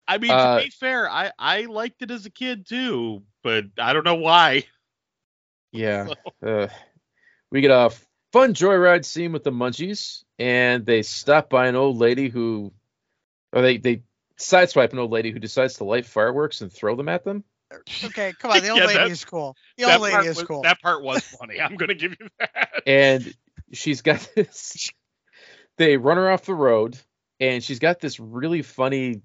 S3: I mean,
S2: Uh,
S3: to be fair, I I liked it as a kid too, but I don't know why.
S2: Yeah. [laughs] Uh, we get a fun joyride scene with the munchies, and they stop by an old lady who, or they they sideswipe an old lady who decides to light fireworks and throw them at them.
S4: Okay, come on. The [laughs] old
S3: Yeah,
S4: lady
S3: that-
S4: is cool. The old lady is
S3: was,
S4: cool.
S3: That part was funny. I'm gonna give you that.
S2: and she's got [laughs] this they run her off the road and she's got this really funny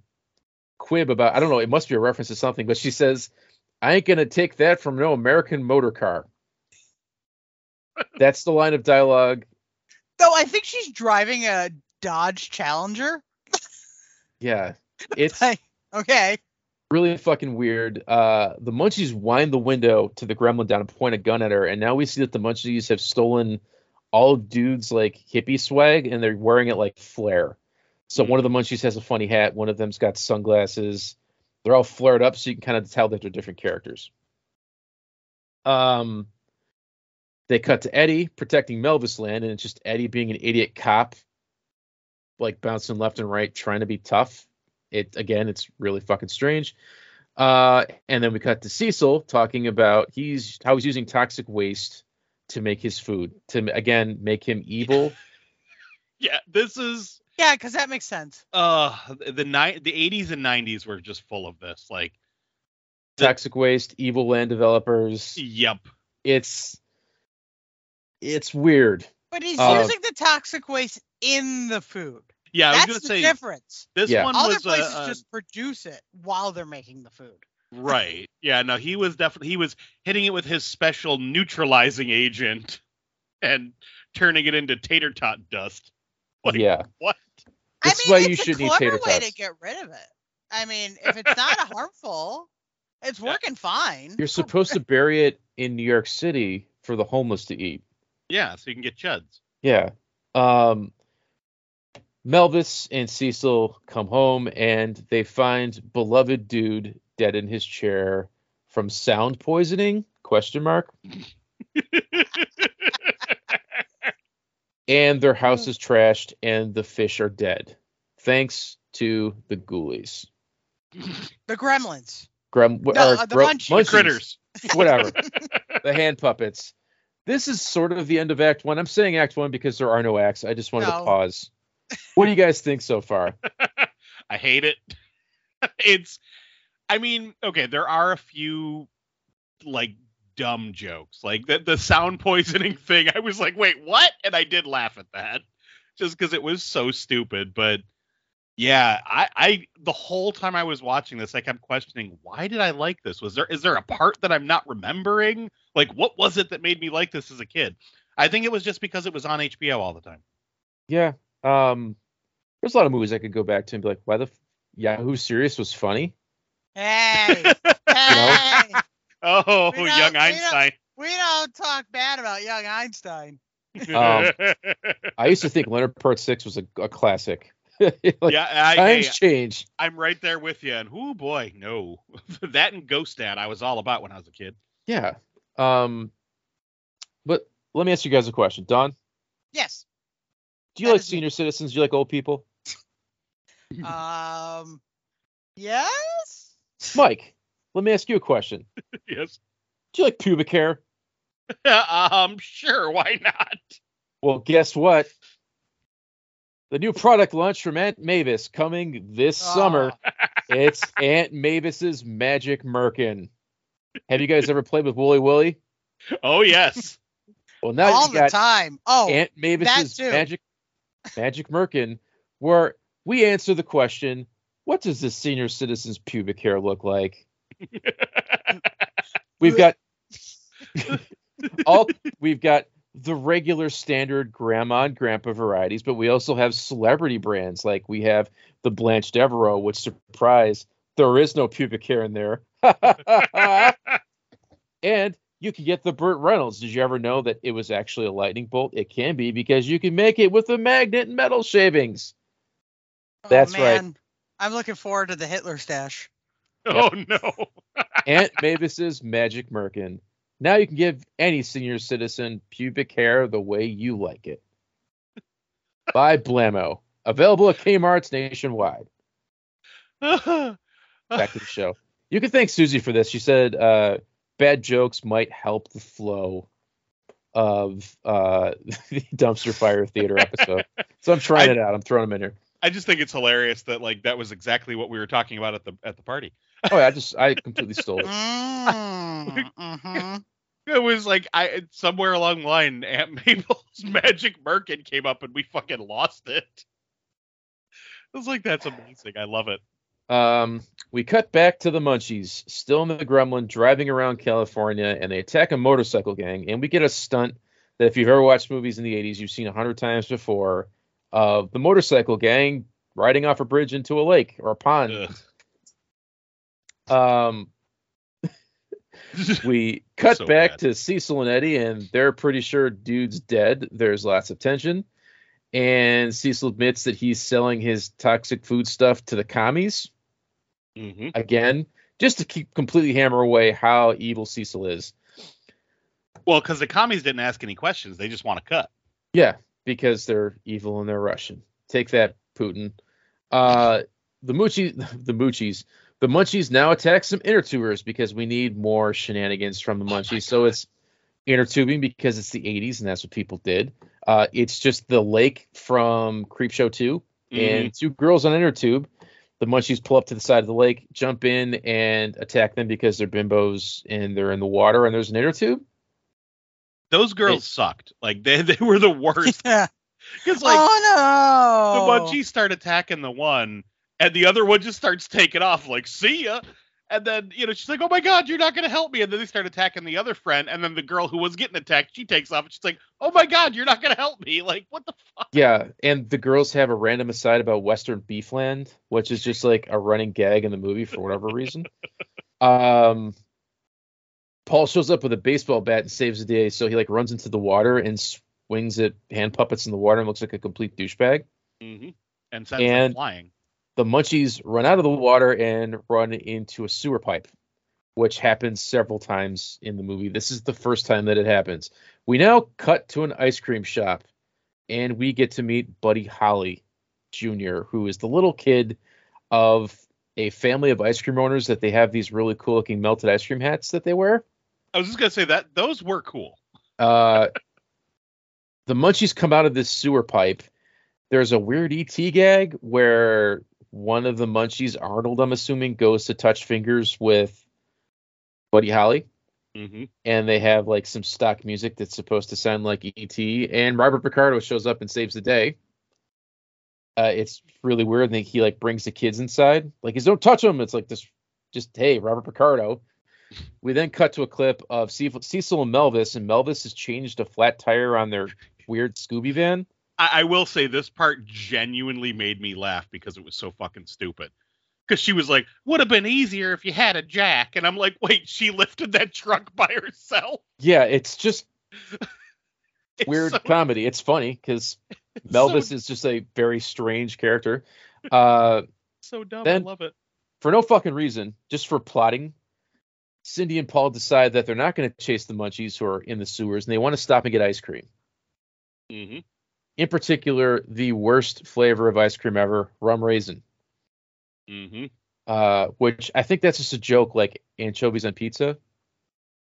S2: quib about i don't know it must be a reference to something but she says i ain't gonna take that from no american motor car that's the line of dialogue
S4: Though I think she's driving a Dodge Challenger.
S2: yeah [laughs] it's
S4: okay.
S2: really fucking weird uh the munchies wind the window to the gremlin down and point a gun at her and now we see that the munchies have stolen all dudes like hippie swag and they're wearing it like flair so one of the munchies has a funny hat one of them's got sunglasses. They're all flared up so you can kind of tell that they're different characters. Um they cut to eddie protecting melvis land and it's just eddie being an idiot cop like bouncing left and right trying to be tough. It again it's really fucking strange. Uh and then we cut to cecil talking about he's how he's using toxic waste to make his food to again make him evil. [laughs]
S3: Yeah, this is
S4: Yeah, because that makes sense.
S3: uh the ni- the 80s and 90s were just full of this. Like, The-
S2: Toxic waste, evil land developers.
S3: yep.
S2: It's it's weird.
S4: But he's
S2: Uh,
S4: using the toxic waste in the food.
S3: Yeah, I was
S4: That's
S3: gonna
S4: the
S3: say
S4: difference.
S3: this
S2: Yeah.
S3: one
S4: Other
S3: was
S4: places
S3: uh, uh,
S4: just produce it while they're making the food.
S3: right. Yeah, no, he was definitely he was hitting it with his special neutralizing agent [laughs] and turning it into tater tot dust. Like,
S2: yeah.
S3: What?
S2: That's
S4: I mean,
S2: why you
S4: it's
S2: should
S4: a
S2: eat
S4: clever
S2: tater
S4: way
S2: tots.
S4: to get rid of it. I mean, if it's not harmful, it's
S3: Yeah.
S4: working fine.
S2: You're supposed to bury it in New York City for the homeless to eat.
S3: Yeah, so you can get chuds.
S2: Yeah. Um Melvis and Cecil come home and they find beloved dude dead in his chair from sound poisoning? Question mark. [laughs] And their house is trashed and the fish are dead. Thanks to the ghoulies. [laughs]
S4: The gremlins.
S2: Grem,
S4: No,
S2: or
S4: uh, the
S2: gro-
S4: munchies.
S2: munchies,
S3: Critters. [laughs]
S2: Whatever. [laughs] the hand puppets. This is sort of the end of Act One. I'm saying Act One because there are no acts. I just wanted to pause. What do you guys think so far?
S3: I hate it. it's I mean, okay, there are a few like dumb jokes. Like the the sound poisoning [laughs] thing. I was like, "Wait, what?" And I did laugh at that just cuz it was so stupid, but yeah, I I the whole time I was watching this I kept questioning, "Why did I like this? Was there is there a part that I'm not remembering? Like what was it that made me like this as a kid?" I think it was just because it was on HBO all the time.
S2: Yeah. Um, there's a lot of movies I could go back to and be like, why the f- Yahoo Serious was funny?
S4: Hey, [laughs] hey,
S3: Oh,
S4: We don't-
S3: young
S4: we don't-
S3: Einstein.
S4: we don't talk bad about young Einstein.
S2: Um, [laughs] I used to think Leonard Part Six was a, a classic. [laughs] Like,
S3: yeah, I,
S2: times
S3: hey,
S2: change.
S3: I'm right there with you. And oh boy, no, [laughs] that and Ghost Dad I was all about when I was a kid.
S2: Yeah. Um, but let me ask you guys a question. Don,
S4: Yes.
S2: do you
S4: That
S2: like
S4: is me.
S2: senior citizens? Do you like old people?
S4: Um. Yes.
S2: Mike, let me ask you a question. [laughs]
S3: yes.
S2: Do you like pubic hair? [laughs]
S3: um, sure, why not?
S2: Well, guess what? The new product launch from Aunt Mavis coming this summer.
S4: Oh, [laughs]
S2: It's Aunt Mavis's Magic Merkin. Have you guys ever played with Wooly Willy?
S3: Oh yes.
S2: Well, now
S4: all the
S2: got
S4: time. Oh,
S2: Aunt Mavis's. Magic Magic Merkin, where we answer the question: What does this senior citizen's pubic hair look like? [laughs] We've got [laughs] all we've got the regular standard grandma and grandpa varieties, but we also have celebrity brands like we have the Blanche Devereaux, which surprise, there is no pubic hair in there. [laughs] and you can get the Burt Reynolds. Did you ever know that it was actually a lightning bolt? It can be because you can make it with a magnet and metal shavings.
S4: oh,
S2: that's right.
S4: man. I'm looking forward to the Hitler stash. [laughs]
S3: oh no. [laughs]
S2: Aunt Mavis's Magic Merkin. Now you can give any senior citizen pubic hair the way you like it. By Blammo. Available at Kmart's nationwide. [laughs] Back to the show. You can thank Susie for this. She said uh, bad jokes might help the flow of uh, the dumpster fire theater episode. So I'm trying
S3: I-
S2: it out. I'm throwing them in here.
S3: I just think it's hilarious that like that was exactly what we were talking about at the at the party.
S2: Oh, yeah, I just I completely stole it.
S4: Mm, mhm.
S3: It was like I somewhere along the line, Aunt Mabel's [laughs] magic merkin came up and we fucking lost it. I was like, that's amazing. I love it.
S2: Um, we cut back to the Munchies, still in the Gremlin, driving around California, and they attack a motorcycle gang. And we get a stunt that, if you've ever watched movies in the '80s, you've seen a hundred times before of the motorcycle gang riding off a bridge into a lake or a pond.
S3: Ugh.
S2: Um, [laughs] we cut
S3: So
S2: back
S3: bad.
S2: to Cecil and Eddie, and they're pretty sure dude's dead. There's lots of tension. And Cecil admits that he's selling his toxic food stuff to the commies
S3: Mhm.
S2: again, just to keep completely hammer away how evil Cecil is.
S3: Well, because the commies didn't ask any questions; they just want to cut.
S2: Yeah, because they're evil and they're Russian. Take that, Putin. Uh, the Moochie, [laughs] the Moochies, the Munchies now attack some inner tubers because we need more shenanigans from the
S3: Oh
S2: Munchies. so it's inner tubing because it's the 80s and that's what people did. Uh, it's just the lake from Creepshow 2 and two girls on inner tube. The munchies pull up to the side of the lake, jump in, and attack them because they're bimbos and they're in the water and there's an inner tube.
S3: Those girls sucked. Like they they were the worst. [laughs]
S4: Yeah. [laughs]
S3: Because like
S4: oh no,
S3: the
S4: no.
S3: munchies start attacking the one, and the other one just starts taking off. Like see ya. And then you know she's like, "Oh my god, you're not gonna help me!" And then they start attacking the other friend, and then the girl who was getting attacked, she takes off, and she's like, "Oh my god, you're not gonna help me!" [laughs] Like what the fuck?
S2: Yeah, and the girls have a random aside about Western Beefland, which is just like a running gag in the movie for whatever reason. [laughs] Um, Paul shows up with a baseball bat and saves the day, so he like runs into the water and swings at hand puppets in the water and looks like a complete douchebag.
S3: Mm-hmm. And sends them flying.
S2: The munchies run out of the water and run into a sewer pipe, which happens several times in the movie. This is the first time that it happens. We now cut to an ice cream shop, and we get to meet Buddy Holly Jr., who is the little kid of a family of ice cream owners that they have these really cool looking melted ice cream hats that they wear.
S3: I was just gonna say that those were cool.
S2: Uh, the munchies come out of this sewer pipe. There's a weird ET gag where one of the munchies, Arnold, I'm assuming, goes to touch fingers with Buddy Holly,
S3: Mm-hmm.
S2: and they have like some stock music that's supposed to sound like ET. And Robert Picardo shows up and saves the day. Uh, it's really weird. And he like brings the kids inside. Like, he's don't touch them. It's like this, just hey, Robert Picardo. We then cut to a clip of Cecil Cecil and Melvis, and Melvis has changed a flat tire on their weird Scooby van.
S3: I, I will say this part genuinely made me laugh because it was so fucking stupid. Because she was like, "Would have been easier if you had a jack," and I'm like, "Wait, she lifted that truck by herself."
S2: Yeah, it's just [laughs]
S3: It's
S2: weird
S3: so-
S2: comedy. It's funny because [laughs] Melvis
S3: so,
S2: is just a very strange character. Uh, [laughs]
S3: so dumb.
S2: then-
S3: I love it.
S2: for no fucking reason, just for plotting, Cindy and Paul decide that they're not going to chase the munchies who are in the sewers and they want to stop and get ice cream.
S3: Mm-hmm.
S2: In particular, the worst flavor of ice cream ever, rum raisin.
S3: Mm-hmm.
S2: Uh, which I think that's just a joke, like anchovies on pizza.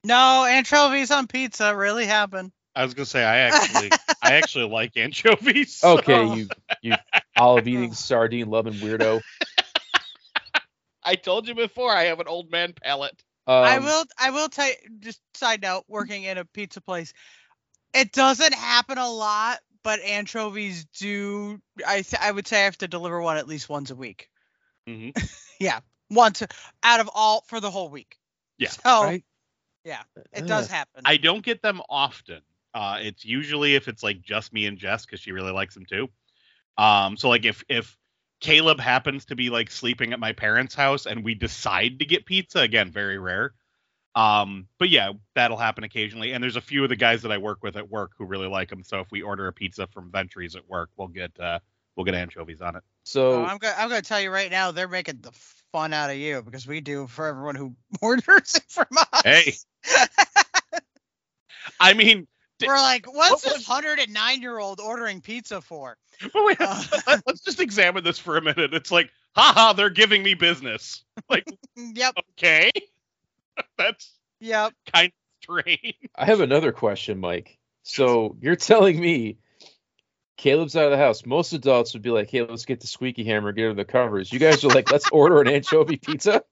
S4: No, anchovies on pizza really happen.
S3: I was gonna say I [laughs] actually I actually like anchovies. so-
S2: Okay, you you [laughs] olive eating sardine loving weirdo.
S3: I told you before I have an old man palate.
S2: Um,
S4: I will. I will tell you. Just side note, working in a pizza place, it doesn't happen a lot, but anchovies do. I th- I would say I have to deliver one at least once a week.
S3: Mhm. [laughs]
S4: yeah, once out of all for the whole week.
S3: Yeah.
S4: So
S2: Right.
S4: it does happen.
S3: I don't get them often. Uh, it's usually if it's like just me and Jess because she really likes them too. Um, so like if if Caleb happens to be like sleeping at my parents' house and we decide to get pizza, again, very rare. Um, but yeah, that'll happen occasionally. And there's a few of the guys that I work with at work who really like them. So if we order a pizza from Ventries at work, we'll get uh, we'll get anchovies on it.
S2: So
S4: Oh, I'm gonna I'm gonna tell you right now, they're making the fun out of you because we do for everyone who [laughs] orders it from us.
S3: Hey. [laughs] I mean,
S4: We're like, what's
S3: what
S4: this hundred and nine year old ordering pizza for? [laughs]
S3: but wait,
S4: Uh.
S3: let- let's just examine this for a minute. It's like, haha, they're giving me business. Like,
S4: Yep,
S3: okay, [laughs] that's
S4: yep.
S3: kind of strange.
S2: I have another question, Mike. So you're telling me Caleb's out of the house. Most adults would be like, "Hey, let's get the squeaky hammer, get her the covers." You guys are like, "Let's [laughs] order an anchovy pizza."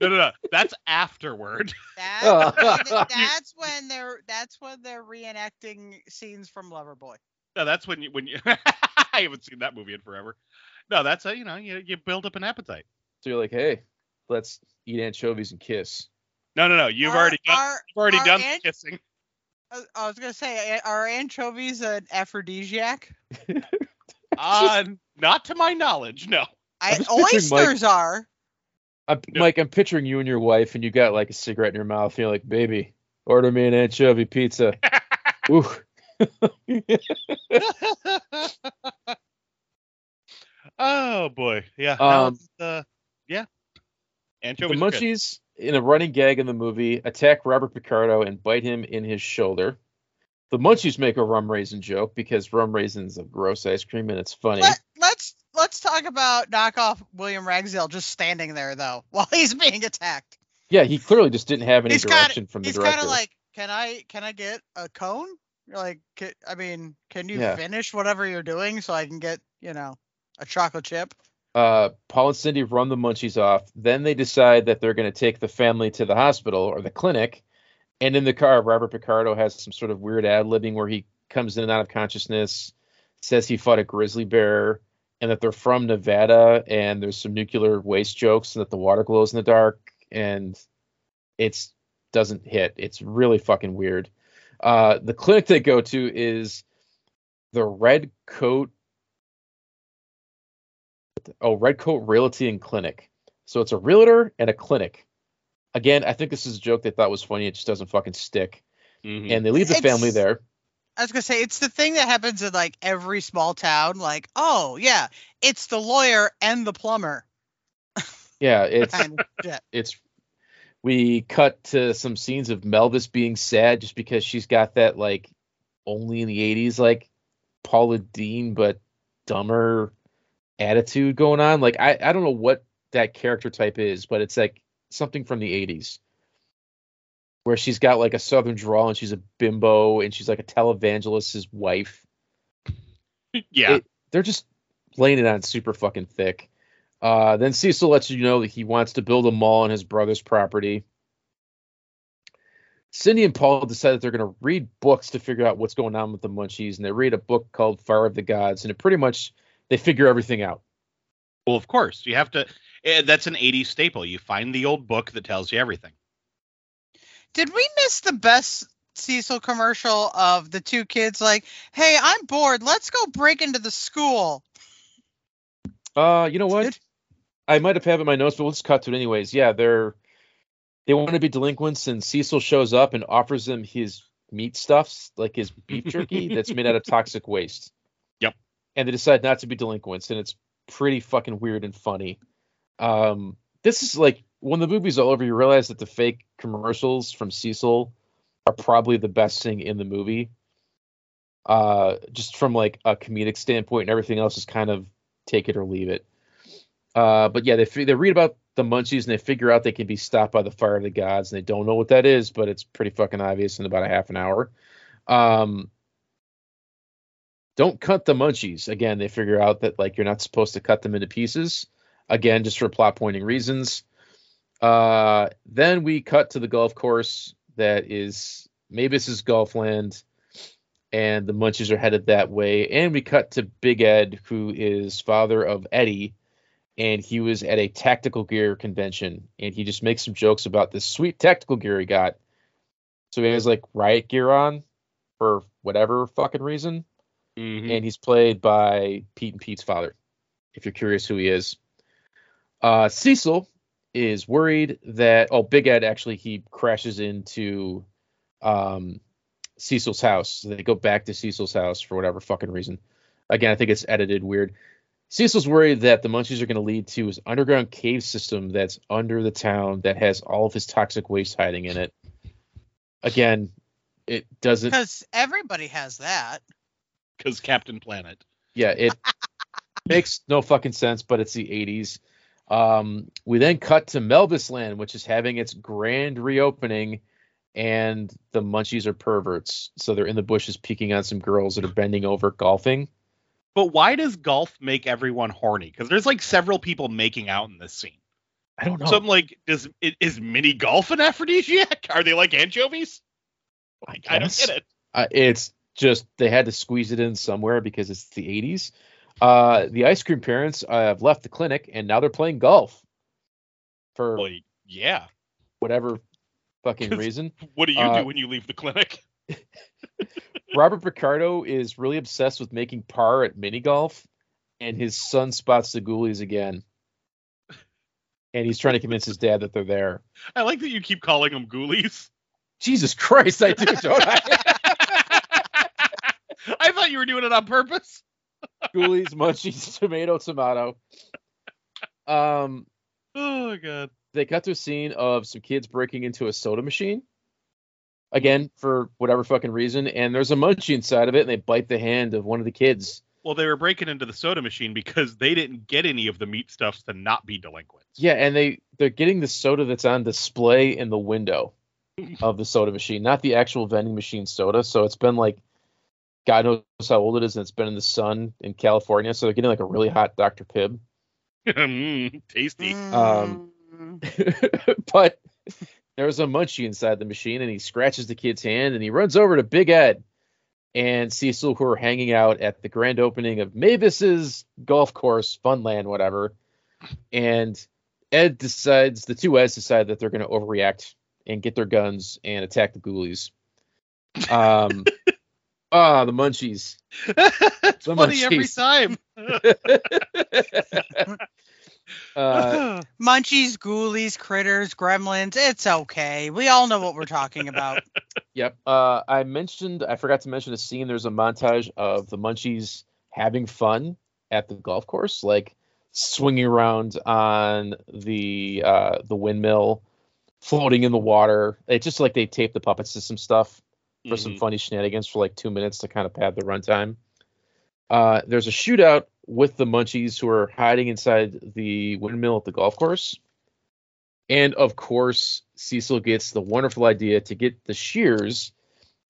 S3: No, no, no. That's afterward. [laughs]
S4: That's when, that's when they're that's when they're reenacting scenes from Loverboy.
S3: No, that's when you when you. I haven't seen that movie in forever. No, that's a you know you you build up an appetite.
S2: So you're like, "Hey, let's eat anchovies and kiss."
S3: No, no, no. You've
S4: Are-
S3: already done.
S4: are-
S3: You've already done
S4: an-
S3: the kissing.
S4: uh, I was gonna say, are anchovies an aphrodisiac? [laughs]
S3: Uh, not to my knowledge. No.
S4: I,
S2: just picturing Mike-
S4: oysters are.
S2: I'm,
S3: No.
S2: Mike, I'm picturing you and your wife, and you got like a cigarette in your mouth, and you're like, "Baby, order me an anchovy pizza." [laughs] Ooh. [laughs]
S3: oh boy. Yeah.
S2: Um,
S3: it's, uh, yeah.
S2: the
S3: Anchovies. are good.
S2: munchies, in a running gag in the movie, attack Robert Picardo and bite him in his shoulder. The munchies make a rum raisin joke because rum raisin's a gross ice cream and it's funny.
S4: Let, let's let's talk about knockoff William Ragsdale just standing there though [laughs] while he's being attacked.
S2: Yeah, he clearly just didn't have any
S4: He's kinda-
S2: direction from the
S4: He's
S2: director.
S4: kind of like can I can I get a cone? Like, ca- I mean, can you
S2: Yeah.
S4: finish whatever you're doing so I can get you know a chocolate chip?
S2: Uh, Paul and Cindy run the munchies off. Then they decide that they're going to take the family to the hospital or the clinic. And in the car, Robert Picardo has some sort of weird ad libbing where he comes in and out of consciousness, says he fought a grizzly bear, and that they're from Nevada, and there's some nuclear waste jokes, and that the water glows in the dark, and it's doesn't hit. It's really fucking weird. Uh, the clinic they go to is the Red Coat oh red coat realty and clinic so it's a realtor and a clinic again i think this is a joke they thought was funny it just doesn't fucking stick
S3: Mhm.
S2: and they leave the
S4: It's-
S2: family there
S4: I was gonna say it's the thing that happens in like every small town. Like, oh yeah, it's the lawyer and the plumber. [laughs]
S2: yeah it's
S4: Kind of shit.
S2: it's we cut to some scenes of melvis being sad just because she's got that like only in the 80s like paula deen but dumber attitude going on like i i don't know what that character type is but it's like something from the 80s where she's got like a southern drawl and she's a bimbo and she's like a televangelist's wife
S3: yeah.
S2: it- they're just laying it on super fucking thick. Uh, then Cecil lets you know that he wants to build a mall on his brother's property. Cindy and Paul decide that they're going to read books to figure out what's going on with the Munchies, and they read a book called Fire of the Gods, and it pretty much they figure everything out.
S3: well, of course, you have to. eh, That's an '80s staple. You find the old book that tells you everything.
S4: Did we miss the best Cecil commercial of the two kids like, "Hey, I'm bored. Let's go break into the school."
S2: Uh, you know what?
S4: Did-
S2: I might have had it in my notes, but let's cut to it anyways. Yeah, they're they want to be delinquents, and Cecil shows up and offers them his meat stuffs, like his beef jerky [laughs] that's made out of toxic waste. And they decide not to be delinquents, and it's pretty fucking weird and funny. Um, this is like when the movie's all over, you realize that the fake commercials from Cecil are probably the best thing in the movie. Uh, just from like a comedic standpoint, and everything else is kind of take it or leave it. Uh, but yeah, they they read about the munchies and they figure out they can be stopped by the fire of the gods, and they don't know what that is, but it's pretty fucking obvious in about a half an hour. Um, don't cut the munchies. Again, they figure out that like you're not supposed to cut them into pieces. Again, just for plot pointing reasons. Uh, then we cut to the golf course that is Mavis's golf land, and the munchies are headed that way. And we cut to Big Ed, who is father of Eddie, and he was at a tactical gear convention, and he just makes some jokes about this sweet tactical gear he got. So he has like riot gear on for whatever fucking reason
S3: Mhm.
S2: and he's played by Pete and Pete's father. If you're curious who he is, uh, Cecil is worried that oh, Big Ed actually he crashes into um, Cecil's house. So they go back to Cecil's house for whatever fucking reason. Again, I think it's edited weird. Cecil's worried that the munchies are going to lead to his underground cave system that's under the town that has all of his toxic waste hiding in it. Again, it doesn't.
S4: Because everybody has that.
S3: Because Captain Planet.
S2: yeah, it [laughs] makes no fucking sense, but it's the 80s. Um, we then cut to Melvis Land, which is having its grand reopening, and the munchies are perverts. So they're in the bushes peeking on some girls that are bending over golfing.
S3: But why does golf make everyone horny? Because there's like several people making out in this scene.
S2: I don't know.
S3: So I'm like, does is mini golf an aphrodisiac? Are they like anchovies? Like, I don't get it.
S2: Uh, it's just they had to squeeze it in somewhere because it's the 80s. Uh, the ice cream parents uh, have left the clinic and now they're playing golf for
S3: Well, yeah.
S2: whatever fucking reason.
S3: What do you
S2: Uh,
S3: do when you leave the clinic? [laughs]
S2: Robert Picardo is really obsessed with making par at mini golf, and his son spots the ghoulies again. And he's trying to convince his dad that they're there.
S3: I like that you keep calling them ghoulies.
S2: Jesus Christ, I do, don't I? [laughs]
S3: Thought you were doing it on purpose. [laughs]
S2: ghoulies, munchies, [laughs] tomato, tomato. Um,
S3: Oh my god.
S2: they cut to a scene of some kids breaking into a soda machine. Again, for whatever fucking reason, and there's a munchie inside of it, and they bite the hand of one of the kids.
S3: Well, they were breaking into the soda machine because they didn't get any of the meat stuffs to not be delinquents.
S2: Yeah, and they they're getting the soda that's on display in the window. [laughs] of the soda machine, not the actual vending machine soda. So it's been like, God knows how old it is, and it's been in the sun in California. So they're getting like a really hot Dr. Pibb.
S3: Mm, tasty.
S2: Um, [laughs] but there's a munchie inside the machine, and he scratches the kid's hand, and he runs over to Big Ed and Cecil, who are hanging out at the grand opening of Mavis's golf course, Funland, whatever. And Ed decides, the two Eds decide that they're going to overreact and get their guns and attack the ghoulies. Um, [laughs] ah, the munchies.
S3: it's [laughs]
S2: The
S3: funny every time. [laughs] [laughs]
S2: uh, [sighs]
S4: Munchies, ghoulies, critters, gremlins. It's okay. We all know what we're talking about.
S2: Yep. Uh, I mentioned, I forgot to mention a scene. There's a montage of the Munchies having fun at the golf course, like swinging around on the uh, the windmill, floating in the water. It's just like they taped the puppets to some stuff for some
S3: Mhm.
S2: funny shenanigans for like two minutes to kind of pad the runtime. Uh, there's a shootout with the Munchies who are hiding inside the windmill at the golf course. And of course, Cecil gets the wonderful idea to get the shears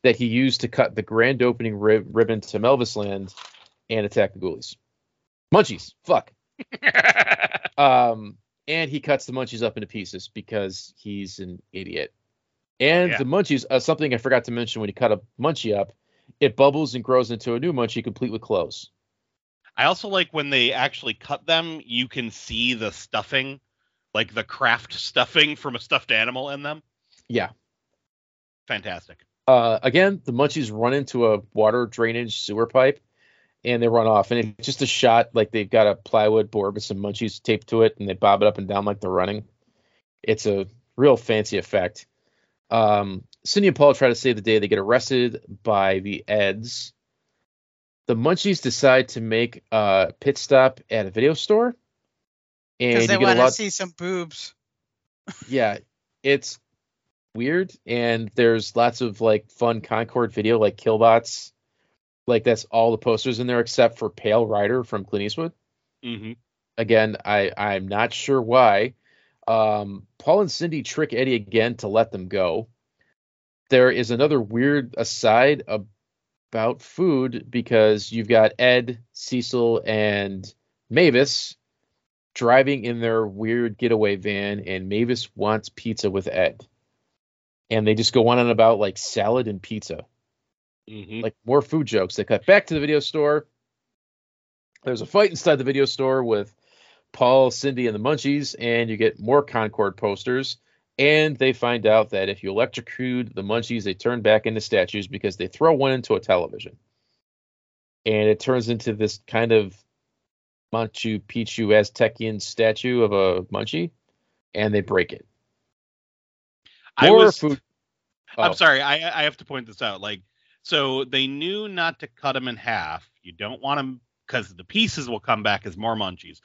S2: that he used to cut the grand opening rib- ribbon to Melvis Land and attack the ghoulies. Munchies, fuck. [laughs] Um, and he cuts the munchies up into pieces because he's an idiot. And
S3: Yeah.
S2: the munchies, uh, something I forgot to mention when you cut a munchie up, it bubbles and grows into a new munchie complete with clothes.
S3: I also like when they actually cut them, you can see the stuffing, like the craft stuffing from a stuffed animal in them.
S2: Yeah.
S3: Fantastic.
S2: Uh, again, the munchies run into a water drainage sewer pipe and they run off. And it's just a shot like they've got a plywood board with some munchies taped to it and they bob it up and down like they're running. It's a real fancy effect. Um, Cindy and Paul try to save the day. They get arrested by the Eds. The munchies decide to make a pit stop at a video store. And
S4: Because they
S2: get a
S4: want to see some boobs. [laughs]
S2: yeah, it's weird, and there's lots of like fun Concorde video, like Killbots. Like that's all the posters in there except for Pale Rider from Clint Eastwood.
S3: hmm
S2: Again, I I'm not sure why. Um, Paul and Cindy trick Eddie again to let them go. There is another weird aside about food because you've got Ed, Cecil, and Mavis driving in their weird getaway van, and Mavis wants pizza with Ed. And they just go on and about like salad and pizza
S3: hmm
S2: like more food jokes. They cut back to the video store. There's a fight inside the video store with Paul, Cindy, and the Munchies, and you get more Concorde posters. And they find out that if you electrocute the Munchies, they turn back into statues because they throw one into a television. And it turns into this kind of Machu Picchu Aztecian statue of a Munchie, and they break it.
S3: I was.
S2: food.
S3: I'm
S2: Oh.
S3: sorry. I I have to point this out. Like, so they knew not to cut them in half. You don't want them because the pieces will come back as more munchies.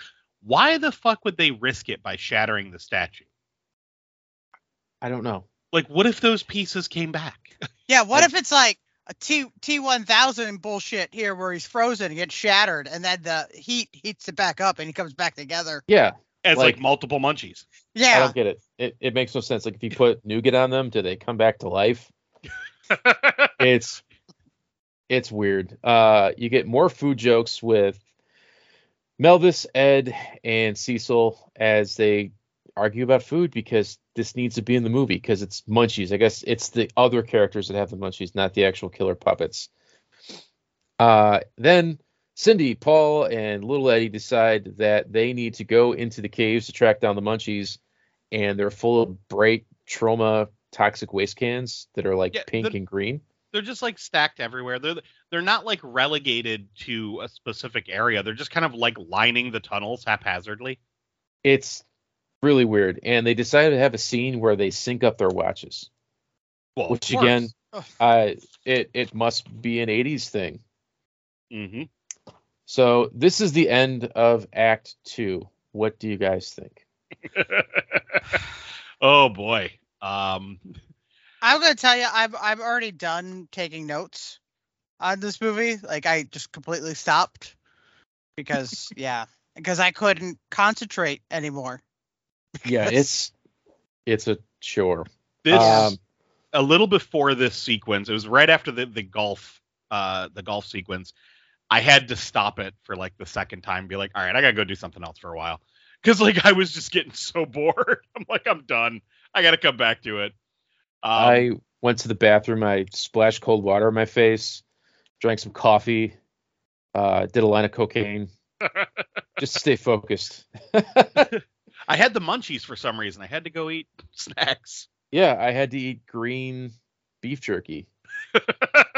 S3: Why the fuck would they risk it by shattering the statue?
S2: I don't know.
S3: Like, what if those pieces came back? [laughs]
S4: Yeah, what
S2: I-
S4: if it's like a T T one thousand bullshit here where he's frozen and gets shattered and then the heat heats it back up and he comes back together.
S2: Yeah,
S3: As like,
S2: Like-
S3: multiple munchies.
S4: Yeah, I
S2: don't get it. It it makes no sense. Like if you put nougat on them, do they come back to life? [laughs] It's it's weird. Uh you get more food jokes with Melvis, Ed, and Cecil as they argue about food because this needs to be in the movie because it's munchies. I guess it's the other characters that have the munchies, not the actual killer puppets. Uh then Cindy, Paul, and little Eddie decide that they need to go into the caves to track down the munchies, and they're full of bright trauma toxic waste cans that are like
S3: Yeah,
S2: pink
S3: the-
S2: and green.
S3: They're just like stacked everywhere. They're they're not like relegated to a specific area. They're just kind of like lining the tunnels haphazardly.
S2: It's really weird. And they decided to have a scene where they sync up their watches.
S3: Well,
S2: Which again, uh, it it must be an '80s thing.
S3: Mm-hmm.
S2: So this is the end of Act Two. What do you guys think? [laughs]
S3: oh boy. Um,
S4: I'm gonna tell you, I've I've already done taking notes on this movie. Like I just completely stopped because [laughs] yeah, because I couldn't concentrate anymore.
S2: Yeah, [laughs] it's it's a chore.
S3: this
S2: Um,
S3: a little before this sequence. It was right after the the golf uh the golf sequence. I had to stop it for like the second time, be like, all right, I gotta go do something else for a while, because like I was just getting so [laughs] bored. I'm like, I'm done. I gotta come back to it. Um,
S2: I went to the bathroom. I splashed cold water on my face, drank some coffee, uh, did a line of cocaine, [laughs] just to stay focused. [laughs]
S3: I had the munchies for some reason. I had to go eat [laughs] snacks.
S2: yeah, I had to eat green beef jerky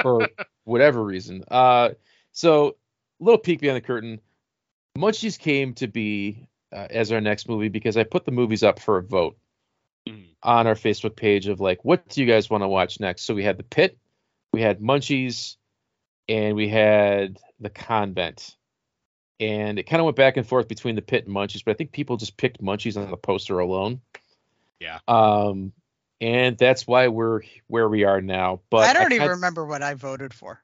S2: for whatever reason. Uh, so, little peek behind the curtain. Munchies came to be uh, as our next movie because I put the movies up for a vote
S3: Mm.
S2: on our Facebook page of like, what do you guys want to watch next? So we had The Pit, we had Munchies, and we had The Convent. And it kind of went back and forth between The Pit and Munchies, but I think people just picked Munchies on the poster alone.
S3: Yeah.
S2: Um, and that's why we're where we are now. But
S4: I don't even remember what I voted for.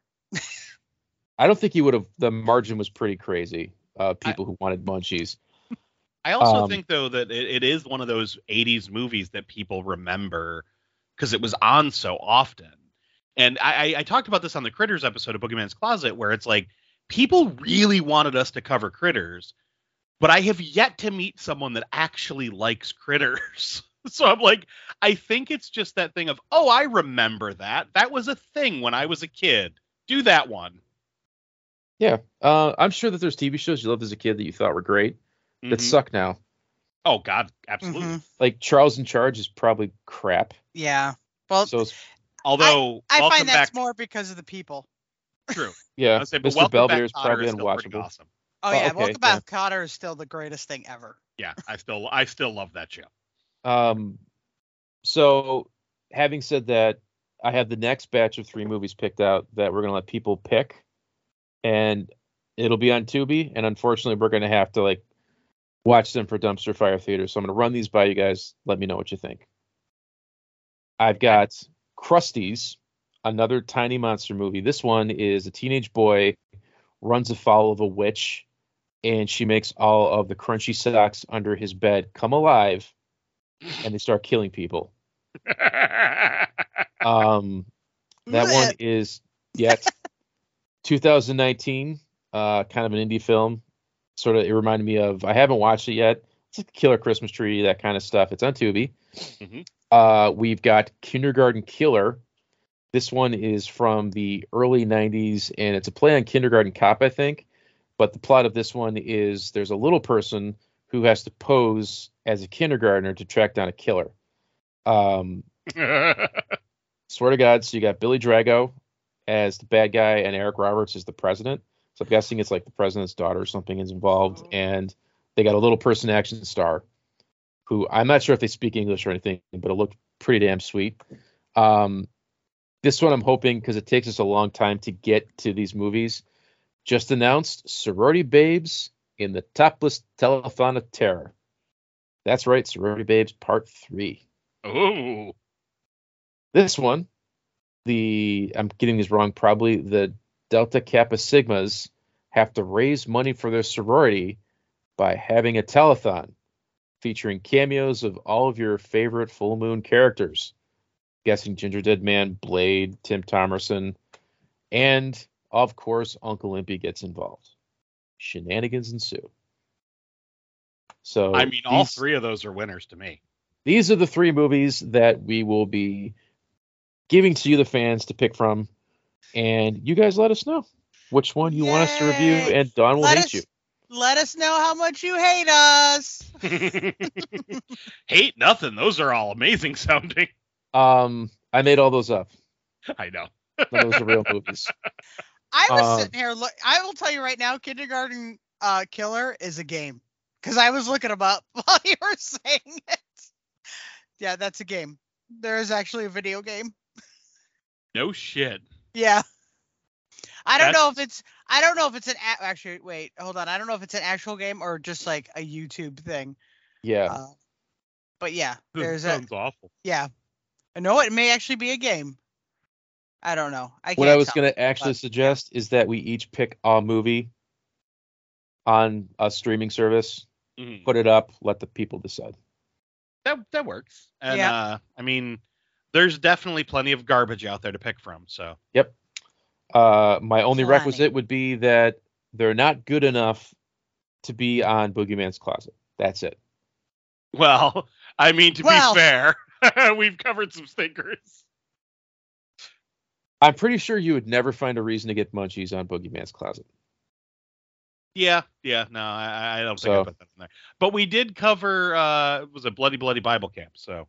S2: I don't think you would have. The margin was pretty crazy. Uh, people who wanted Munchies.
S3: I also
S2: Um,
S3: think though that it, it is one of those 80s movies that people remember because it was on so often. And I, I, I talked about this on the Critters episode of Boogeyman's Closet, where it's like people really wanted us to cover Critters, but I have yet to meet someone that actually likes Critters. [laughs] so I'm like, I think it's just that thing of, oh, I remember that. That was a thing when I was a kid. Do that one.
S2: Yeah. Uh, I'm sure that there's TV shows you loved as a kid that you thought were great that
S3: Mhm.
S2: suck now.
S3: Oh God, absolutely.
S4: Mhm.
S2: Like Charles in Charge is probably crap.
S4: Yeah. Well,
S2: So
S3: Although,
S4: I
S3: welcome
S4: find that's
S3: back.
S4: more because of the people.
S3: True. [laughs]
S2: yeah,
S3: I'll say, but
S2: Mr.
S3: Welcome
S2: Belvedere is probably
S3: still pretty
S2: unwatchable.
S3: Awesome.
S4: Oh,
S2: Oh,
S4: yeah,
S2: okay,
S4: Welcome
S2: yeah.
S4: Back Kotter is still the greatest thing ever.
S3: Yeah, I still I still love that show.
S2: Um, so having said that, I have the next batch of three movies picked out that we're gonna let people pick, and it'll be on Tubi. And unfortunately, we're gonna have to like watch them for Dumpster Fire Theater. So I'm gonna run these by you guys. Let me know what you think. I've got Krusty's, another tiny monster movie. This one is a teenage boy runs afoul of a witch, and she makes all of the crunchy socks under his bed come alive, and they start killing people. [laughs] Um, that one is yet 2019, uh, kind of an indie film. Sort of, it reminded me of. I haven't watched it yet. It's like Killer Christmas Tree, that kind of stuff. It's on Tubi.
S3: Mhm.
S2: Uh, we've got Kindergarten Killer. This one is from the early 90s, and it's a play on Kindergarten Cop, I think. But the plot of this one is there's a little person who has to pose as a kindergartner to track down a killer. Um, [laughs] swear to God, so you got Billy Drago as the bad guy and Eric Roberts as the president. So I'm guessing it's like the president's daughter or something is involved, and they got a little person action star who I'm not sure if they speak English or anything, but it looked pretty damn sweet. Um, this one I'm hoping because it takes us a long time to get to these movies. Just announced Sorority Babes in the Topless Telethon of Terror. That's right, Sorority Babes Part Three.
S3: Ooh.
S2: This one, the I'm getting these wrong, probably the Delta Kappa Sigmas have to raise money for their sorority by having a telethon featuring cameos of all of your favorite full moon characters. Guessing Ginger Dead Man, Blade, Tim Thomerson, and of course Uncle Limpy gets involved. Shenanigans ensue. So
S3: I mean, all three of those are winners to me.
S2: these are the three movies that we will be giving to you, the fans, to pick from. And you guys let us know which one you want us to review, and Don will
S4: Let
S2: hate
S4: us
S2: you.
S4: let us know how much you hate us. [laughs]
S3: Hate nothing. Those are all amazing sounding.
S2: Um, I made all those up.
S3: I know.
S2: None of those are real movies. [laughs]
S4: I was
S2: Um,
S4: sitting here. Look, I will tell you right now, Kindergarten uh, Killer is a game because I was looking them up [laughs] while you were saying it. Yeah, that's a game. There is actually a video game.
S3: No shit.
S4: Yeah. I don't know if it's. I don't know if it's an. A- actually, wait, hold on. I don't know if it's an actual game or just like a YouTube thing.
S2: Yeah.
S4: Uh, but yeah,
S3: That
S4: there's a.
S3: sounds awful.
S4: Yeah. No, it may actually be a game. I don't know. I
S2: what I was going to actually
S4: but-
S2: suggest is that we each pick a movie on a streaming service,
S3: Mhm.
S2: put it up, let the people decide.
S3: That that works. And
S4: Yeah.
S3: uh, I mean, there's definitely plenty of garbage out there to pick from. So Yep.
S2: Uh, my only
S4: Plenty.
S2: requisite would be that they're not good enough to be on Boogeyman's Closet. That's it.
S3: well, I mean to
S4: Well-
S3: be fair, [laughs] we've covered some stinkers.
S2: I'm pretty sure you would never find a reason to get munchies on Boogeyman's Closet.
S3: Yeah, yeah, no, I, I don't think
S2: So-
S3: I put that in there. But we did cover uh it was a bloody bloody Bible camp, so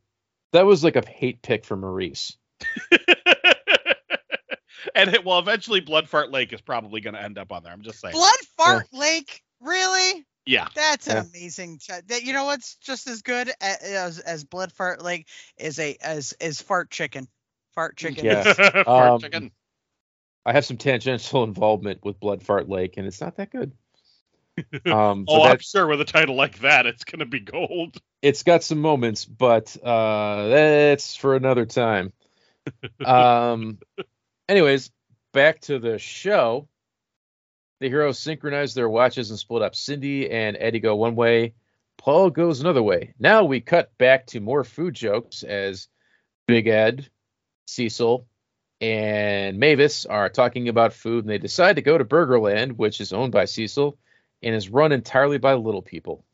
S2: That was like a hate pick for Maurice. [laughs]
S3: and it well eventually Blood Fart Lake is probably gonna end up on there. I'm just saying.
S4: Blood Fart Lake, really?
S3: Yeah.
S4: That's an
S2: Yeah.
S4: amazing. Ch- that you know what's just as good as as Blood Fart Lake is a as is Fart Chicken. Fart Chicken.
S2: Yeah. [laughs]
S3: Fart
S2: Um,
S3: chicken.
S2: I have some tangential involvement with Blood Fart Lake, and it's not that good. [laughs] Um,
S3: Oh, I'm sure with a title like that, it's gonna be gold.
S2: it's got some moments, but uh, that's for another time. [laughs] Um, anyways, back to the show. The heroes synchronize their watches and split up. Cindy and Eddie go one way. Paul goes another way. Now we cut back to more food jokes as Big Ed, Cecil, and Mavis are talking about food, and they decide to go to Burgerland, which is owned by Cecil and is run entirely by little people.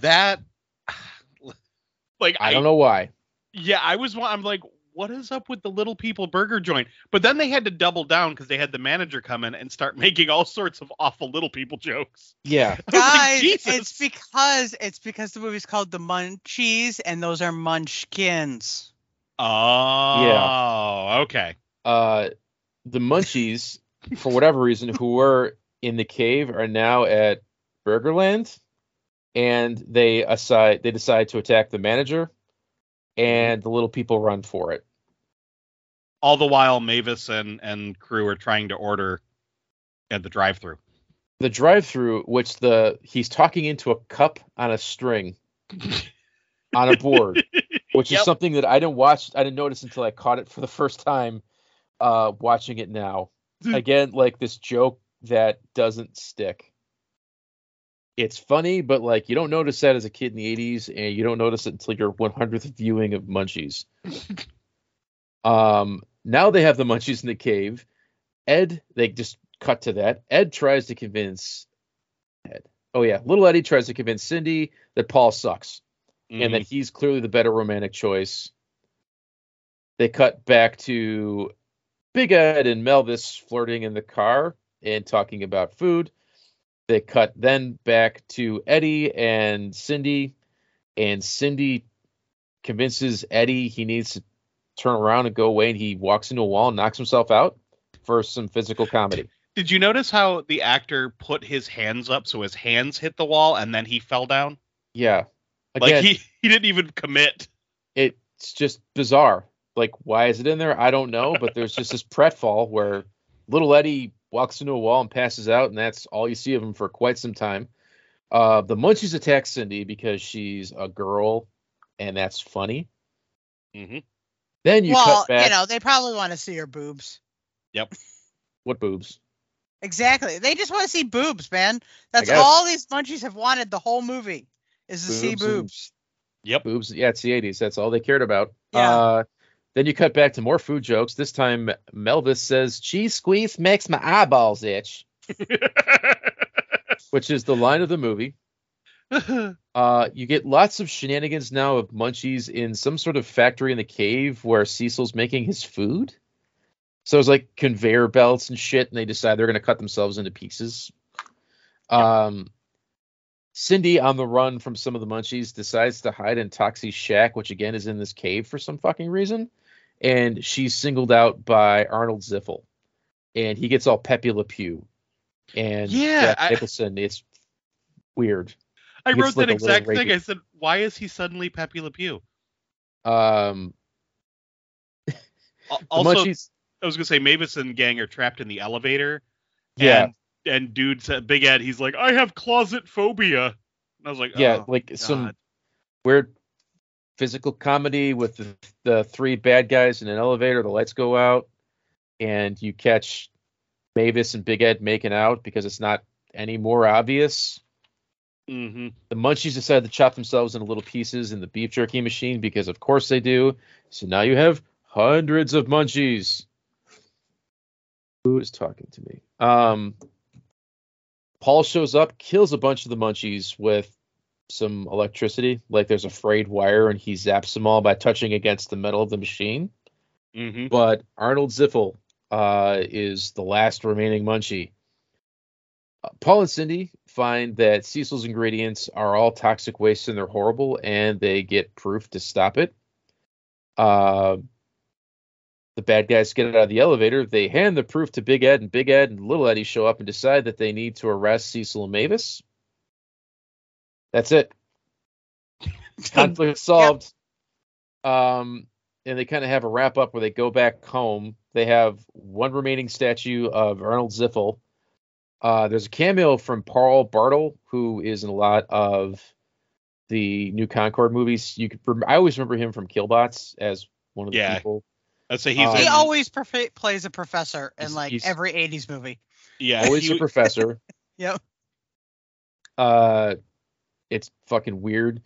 S3: That [sighs] like
S2: I don't know why.
S3: Yeah, I was. I'm like, what is up with the little people burger joint? But then they had to double down because they had the manager come in and start [laughs] making all sorts of awful little people jokes.
S2: Yeah.
S3: I was [laughs] like,
S4: Guys, it's because it's because the movie's called The Munchies and those are munchkins.
S3: Oh, Oh, okay.
S2: uh the munchies for whatever reason who were in the cave are now at burgerland and they aside they decide to attack the manager and the little people run for it.
S3: All the while, Mavis and and crew are trying to order at the drive-through.
S2: the drive-through which the he's talking into a cup on a string [laughs] on a board which is something that i didn't watch i didn't notice until i caught it for the first time uh watching it now. Again like this joke that doesn't stick. It's funny but like you don't notice that as a kid in the 80s and you don't notice it until your 100th viewing of munchies. [laughs] Um now they have the munchies in the cave. Ed they just cut to that. Ed tries to convince ed. Oh yeah little eddie tries to convince cindy that paul sucks and
S3: Mhm.
S2: that he's clearly the better romantic choice. They cut back to Big Ed and Melvis flirting in the car and talking about food. They cut then back to Eddie and Cindy, and Cindy convinces Eddie he needs to turn around and go away, and he walks into a wall and knocks himself out for some physical comedy.
S3: Did you notice how the actor put his hands up so his hands hit the wall and then he fell down?
S2: Yeah.
S3: Like he he didn't even commit.
S2: it's just bizarre. Like, why is it in there? I don't know, but there's just this pratfall where little Eddie walks into a wall and passes out, and that's all you see of him for quite some time. Uh, the Munchies attack Cindy because she's a girl, and that's funny.
S3: Mm-hmm.
S2: Then you
S4: well,
S2: cut back.
S4: Well, you know, they probably want to see her boobs. Yep. [laughs]
S2: What boobs?
S4: Exactly. They just want to see boobs, man. That's all these munchies have wanted the whole movie is to see
S2: Boobs and-
S3: Yep.
S2: Boobs. Yeah, it's the 80s. That's all they cared about.
S4: Yeah.
S2: Uh, then you cut back to more food jokes. This time, Melvis says, cheese squeeze makes my eyeballs itch, [laughs] which is the line of the movie. [laughs] Uh, you get lots of shenanigans now of munchies in some sort of factory in the cave where Cecil's making his food. So it's like conveyor belts and shit, and they decide they're going to cut themselves into pieces. Um, Cindy, on the run from some of the munchies, decides to hide in Toxie's shack, which again is in this cave for some fucking reason. And she's singled out by Arnold Ziffel, and he gets all Pepe Le Pew. And
S3: Yeah,
S2: Jack
S3: I-
S2: Nicholson, it's weird.
S3: I wrote
S2: like,
S3: that exact thing.
S2: rapey.
S3: I said, "Why is he suddenly Pepe Le Pew?"
S2: Um, [laughs]
S3: Also, I was gonna say Mavis and gang are trapped in the elevator.
S2: yeah,
S3: And, and dude said, Big Ed, he's like, I have closet phobia. And I was like,
S2: yeah,
S3: oh,
S2: like some weird physical comedy with the, the three bad guys in an elevator. The lights go out, and you catch Mavis and Big Ed making out because it's not any more obvious.
S3: Mm-hmm.
S2: The munchies decide to chop themselves into little pieces in the beef jerky machine because, of course, they do. So now you have hundreds of munchies. Who is talking to me? Um, Paul shows up, kills a bunch of the munchies with some electricity. Like there's a frayed wire, and he zaps them all by touching against the metal of the machine.
S3: Mm-hmm.
S2: But Arnold Ziffel uh, is the last remaining munchie. Uh, Paul and Cindy find that Cecil's ingredients are all toxic waste and they're horrible, and they get proof to stop it. Uh, the bad guys get out of the elevator. They hand the proof to Big Ed, and Big Ed and Little Eddie show up and decide that they need to arrest Cecil and Mavis. That's it. [laughs] Conflict solved. Um, and they kind of have a wrap up where they go back home. They have one remaining statue of Arnold Ziffel. Uh, there's a cameo from Paul Bartel, who is in a lot of the New Concorde movies. You could, I always remember him from Killbots as one of the
S3: Yeah.
S2: people.
S3: I'd say he's
S2: Uh,
S4: he always perfe- plays a professor in like every 80s movie.
S3: yeah
S2: Always
S3: he-
S2: a professor. [laughs]
S4: Yep.
S2: Uh, it's fucking weird.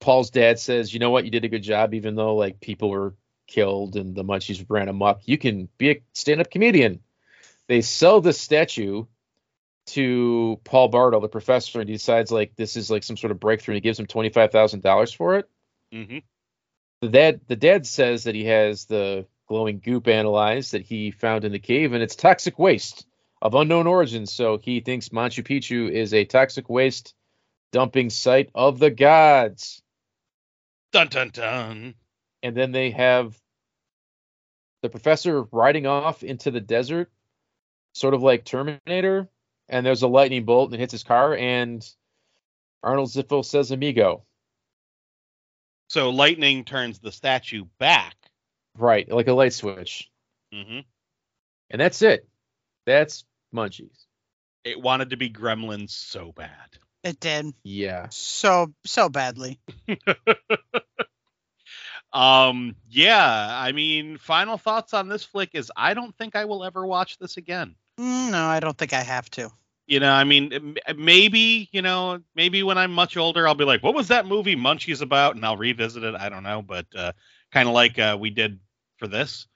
S2: Paul's dad says, "You know what? You did a good job, even though like people were killed and the munchies ran amok. You can be a stand-up comedian." They sell this statue to Paul Bartel, the professor, and he decides like this is like some sort of breakthrough. And he gives him twenty-five thousand dollars for it.
S3: Mhm.
S2: The dad, the dad says that he has the glowing goop analyzed that he found in the cave, and it's toxic waste of unknown origin. So he thinks Machu Picchu is a toxic waste dumping site of the gods.
S3: Dun dun dun.
S2: And then they have the professor riding off into the desert, sort of like Terminator. And there's a lightning bolt and it hits his car, and Arnold Ziffel says, "Amigo."
S3: So lightning turns the statue back.
S2: Right, like a light switch.
S3: hmm
S2: And that's it. That's Munchies.
S3: It wanted to be Gremlins so bad.
S4: It did
S2: Yeah.
S4: so so badly. [laughs]
S3: Um, yeah, I mean, final thoughts on this flick is I don't think I will ever watch this again.
S4: Mm, No, I don't think I have to.
S3: You know, I mean, maybe, you know, maybe when I'm much older, I'll be like, what was that movie Munchies about? And I'll revisit it. I don't know, but uh, kind of like uh, we did for this.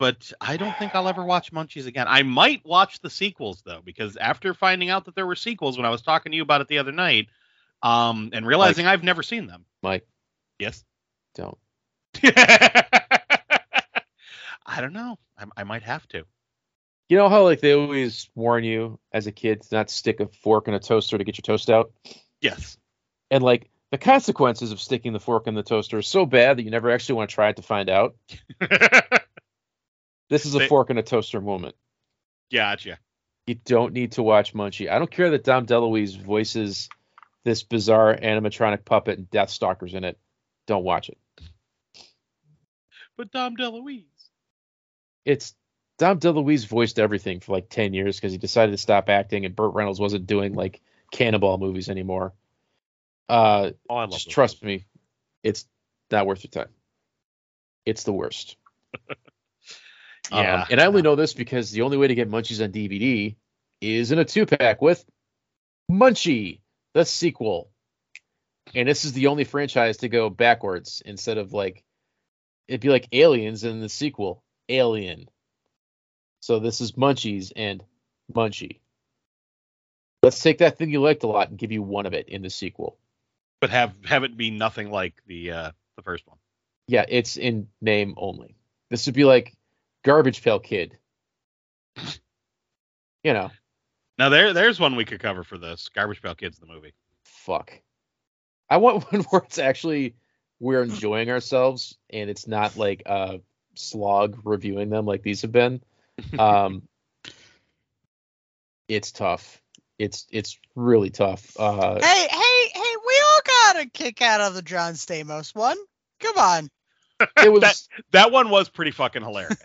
S3: But I don't think I'll ever watch Munchies again. I might watch the sequels, though, because after finding out that there were sequels when I was talking to you about it the other night um, and realizing I've never seen them.
S2: Mike,
S3: Yes.
S2: don't. [laughs]
S3: I don't know. I, I might have to.
S2: You know how like they always warn you as a kid to not stick a fork in a toaster to get your toast out?
S3: Yes.
S2: And like the consequences of sticking the fork in the toaster are so bad that you never actually want to try it to find out. [laughs] This is a
S3: They-
S2: fork in a toaster moment.
S3: gotcha.
S2: You don't need to watch Munchie. I don't care that Dom DeLuise voices this bizarre animatronic puppet and Death Stalkers in it. Don't watch it.
S3: But Dom DeLuise.
S2: It's Dom DeLuise voiced everything for like 10 years because he decided to stop acting and Burt Reynolds wasn't doing like cannonball movies anymore. Uh,
S3: Oh,
S2: just trust me, it's not worth your time. It's the worst. [laughs] Um,
S3: Yeah.
S2: and I only know this because the only way to get Munchies on DVD is in a two pack with Munchie, the sequel. And this is the only franchise to go backwards instead of like, it'd be like Aliens and the sequel, Alien. So this is Munchies and Munchie. Let's take that thing you liked a lot and give you one of it in the sequel.
S3: but have have it be nothing like the uh the first one.
S2: Yeah, it's in name only. This would be like Garbage Pail Kid. You know,
S3: Now there there's one we could cover for this. Garbage Pail Kids the movie.
S2: fuck. I want [laughs] one where it's actually we're enjoying ourselves and it's not like a slog reviewing them like these have been. [laughs] Um, it's tough. It's it's really tough. Uh,
S4: Hey, hey, hey, we all got a kick out of the John Stamos one. Come on.
S2: it [laughs] was
S3: That- That one was pretty fucking hilarious.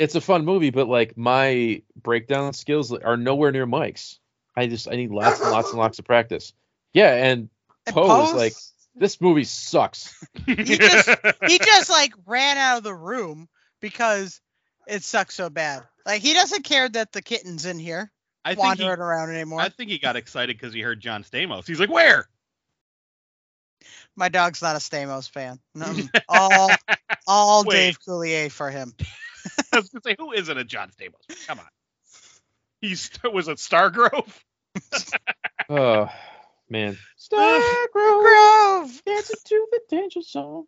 S2: It's a fun movie, but like my breakdown skills are nowhere near Mike's. I just I need lots and lots and lots of practice. Yeah, and
S4: And
S2: Poe was
S4: Poe's-
S2: like, this movie sucks.
S4: He just he just like ran out of the room because it sucks so bad. Like he doesn't care that the kitten's in here.
S3: I think he,
S4: wandering around anymore.
S3: I think he got excited because he heard John Stamos. He's like, "Where?"
S4: My dog's not a Stamos fan. No, [laughs] all all
S3: Wait.
S4: Dave Coulier for him. [laughs]
S3: I was gonna say, who isn't a John Stamos? Come on. He's was it Stargrove?
S2: Oh [laughs] man. Star
S4: Grove. [laughs]
S2: dancing to the danger zone.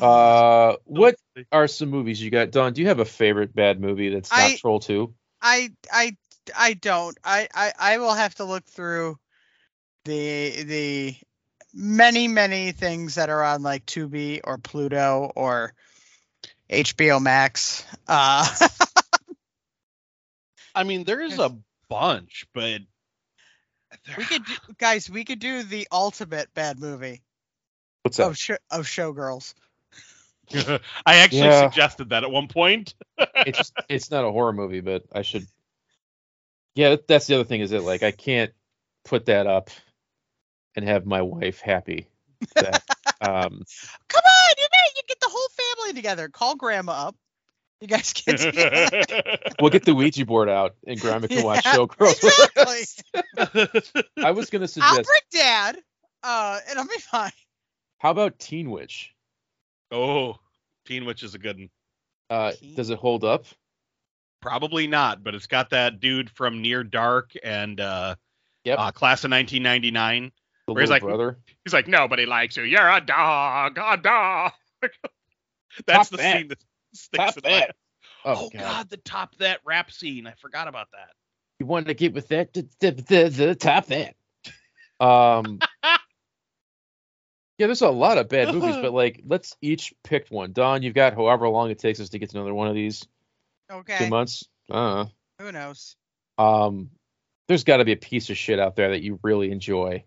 S2: Uh, what are some movies you got? Don, do you have a favorite bad movie that's not
S4: I-
S2: Troll 2?
S4: I I I don't. I, I I will have to look through the the many many things that are on like Tubi or Pluto or HBO Max. Uh, [laughs]
S3: I mean, there is a bunch, but
S4: we could do, guys. We could do the ultimate bad movie
S2: What's that?
S4: of sh- of Showgirls. [laughs]
S3: I actually
S2: Yeah.
S3: suggested that at one point.
S2: it's just, it's not a horror movie, but I should. Yeah, that's the other thing is that like I can't put that up and have my wife happy. That, [laughs] um,
S4: Come on, you know you get the whole family together. Call Grandma up. You guys [laughs] get together.
S2: we'll get the Ouija board out and Grandma can watch
S4: Yeah,
S2: Showgirls. with
S4: exactly.
S2: us. I was gonna suggest
S4: I'll
S2: suggest.
S4: bring Dad. Uh, and I'll be fine.
S2: How about Teen Witch?
S3: oh, Teen Witch is a good one.
S2: Uh, does it hold up?
S3: Probably not, but it's got that dude from Near Dark and uh,
S2: Yep.
S3: uh Class of 1999.
S2: The
S3: Where he's like-
S2: brother.
S3: He's like, nobody likes you. You're a dog, a dog. [laughs] That's
S2: Top
S3: the
S2: that.
S3: scene that sticks
S2: Top
S3: in my head.
S2: that.
S3: Oh,
S2: Oh,
S3: God.
S2: God.
S3: the top that rap scene. I forgot about that.
S2: You want to get with that? The, the, the, the top that. Um. yeah, there's a lot of bad movies, but [laughs] like, let's each pick one. Don, you've got however long it takes us to get to another one of these. Okay. Two
S4: Okay.
S2: months. Uh.
S4: Who knows?
S2: Um. There's got to be a piece of shit out there that you really enjoy,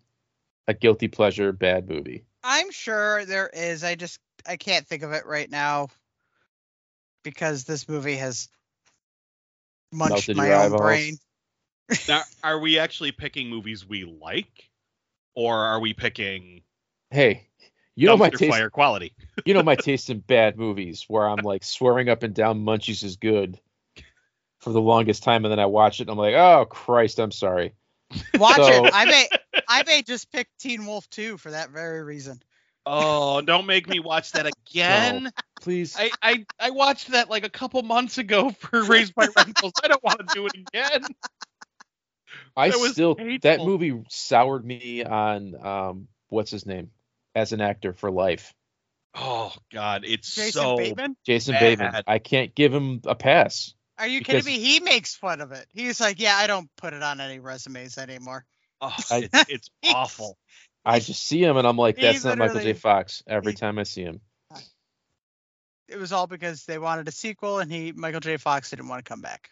S2: a guilty pleasure bad movie.
S4: I'm sure there is. I just I can't think of it right now because this movie has munched
S2: Melted
S4: my own
S2: eyeballs.
S4: brain.
S3: Now, [laughs] are we actually picking movies we like, or are we picking
S2: Hey, you know my taste.
S3: fire quality? [laughs]
S2: You know my [laughs] taste in bad movies, where I'm like swearing up and down Munchies is good for the longest time, and then I watch it and I'm like, oh Christ, I'm sorry.
S4: Watch
S2: So-
S4: it. I may I may just pick Teen Wolf 2 for that very reason.
S3: Oh, don't make me watch that [laughs] again.
S2: Please.
S3: I, I I watched that like a couple months ago for [laughs] Raised by Rentals. I don't want to do it again.
S2: I
S3: That was
S2: still that movie soured me on um what's his name as an actor for life.
S3: Oh God, it's
S4: Jason
S3: so
S4: Bateman?
S2: Jason
S3: Bad.
S2: Bateman. I can't give him a pass.
S4: Are you
S2: Because-
S4: kidding me? He makes fun of it. He's like, yeah, I don't put it on any resumes anymore.
S3: Oh, it's, it's [laughs] awful.
S2: I just see him and I'm like, that's not Michael J. Fox every
S4: he-
S2: time I see him.
S4: It was all because they wanted a sequel and he Michael J. Fox didn't want to come back.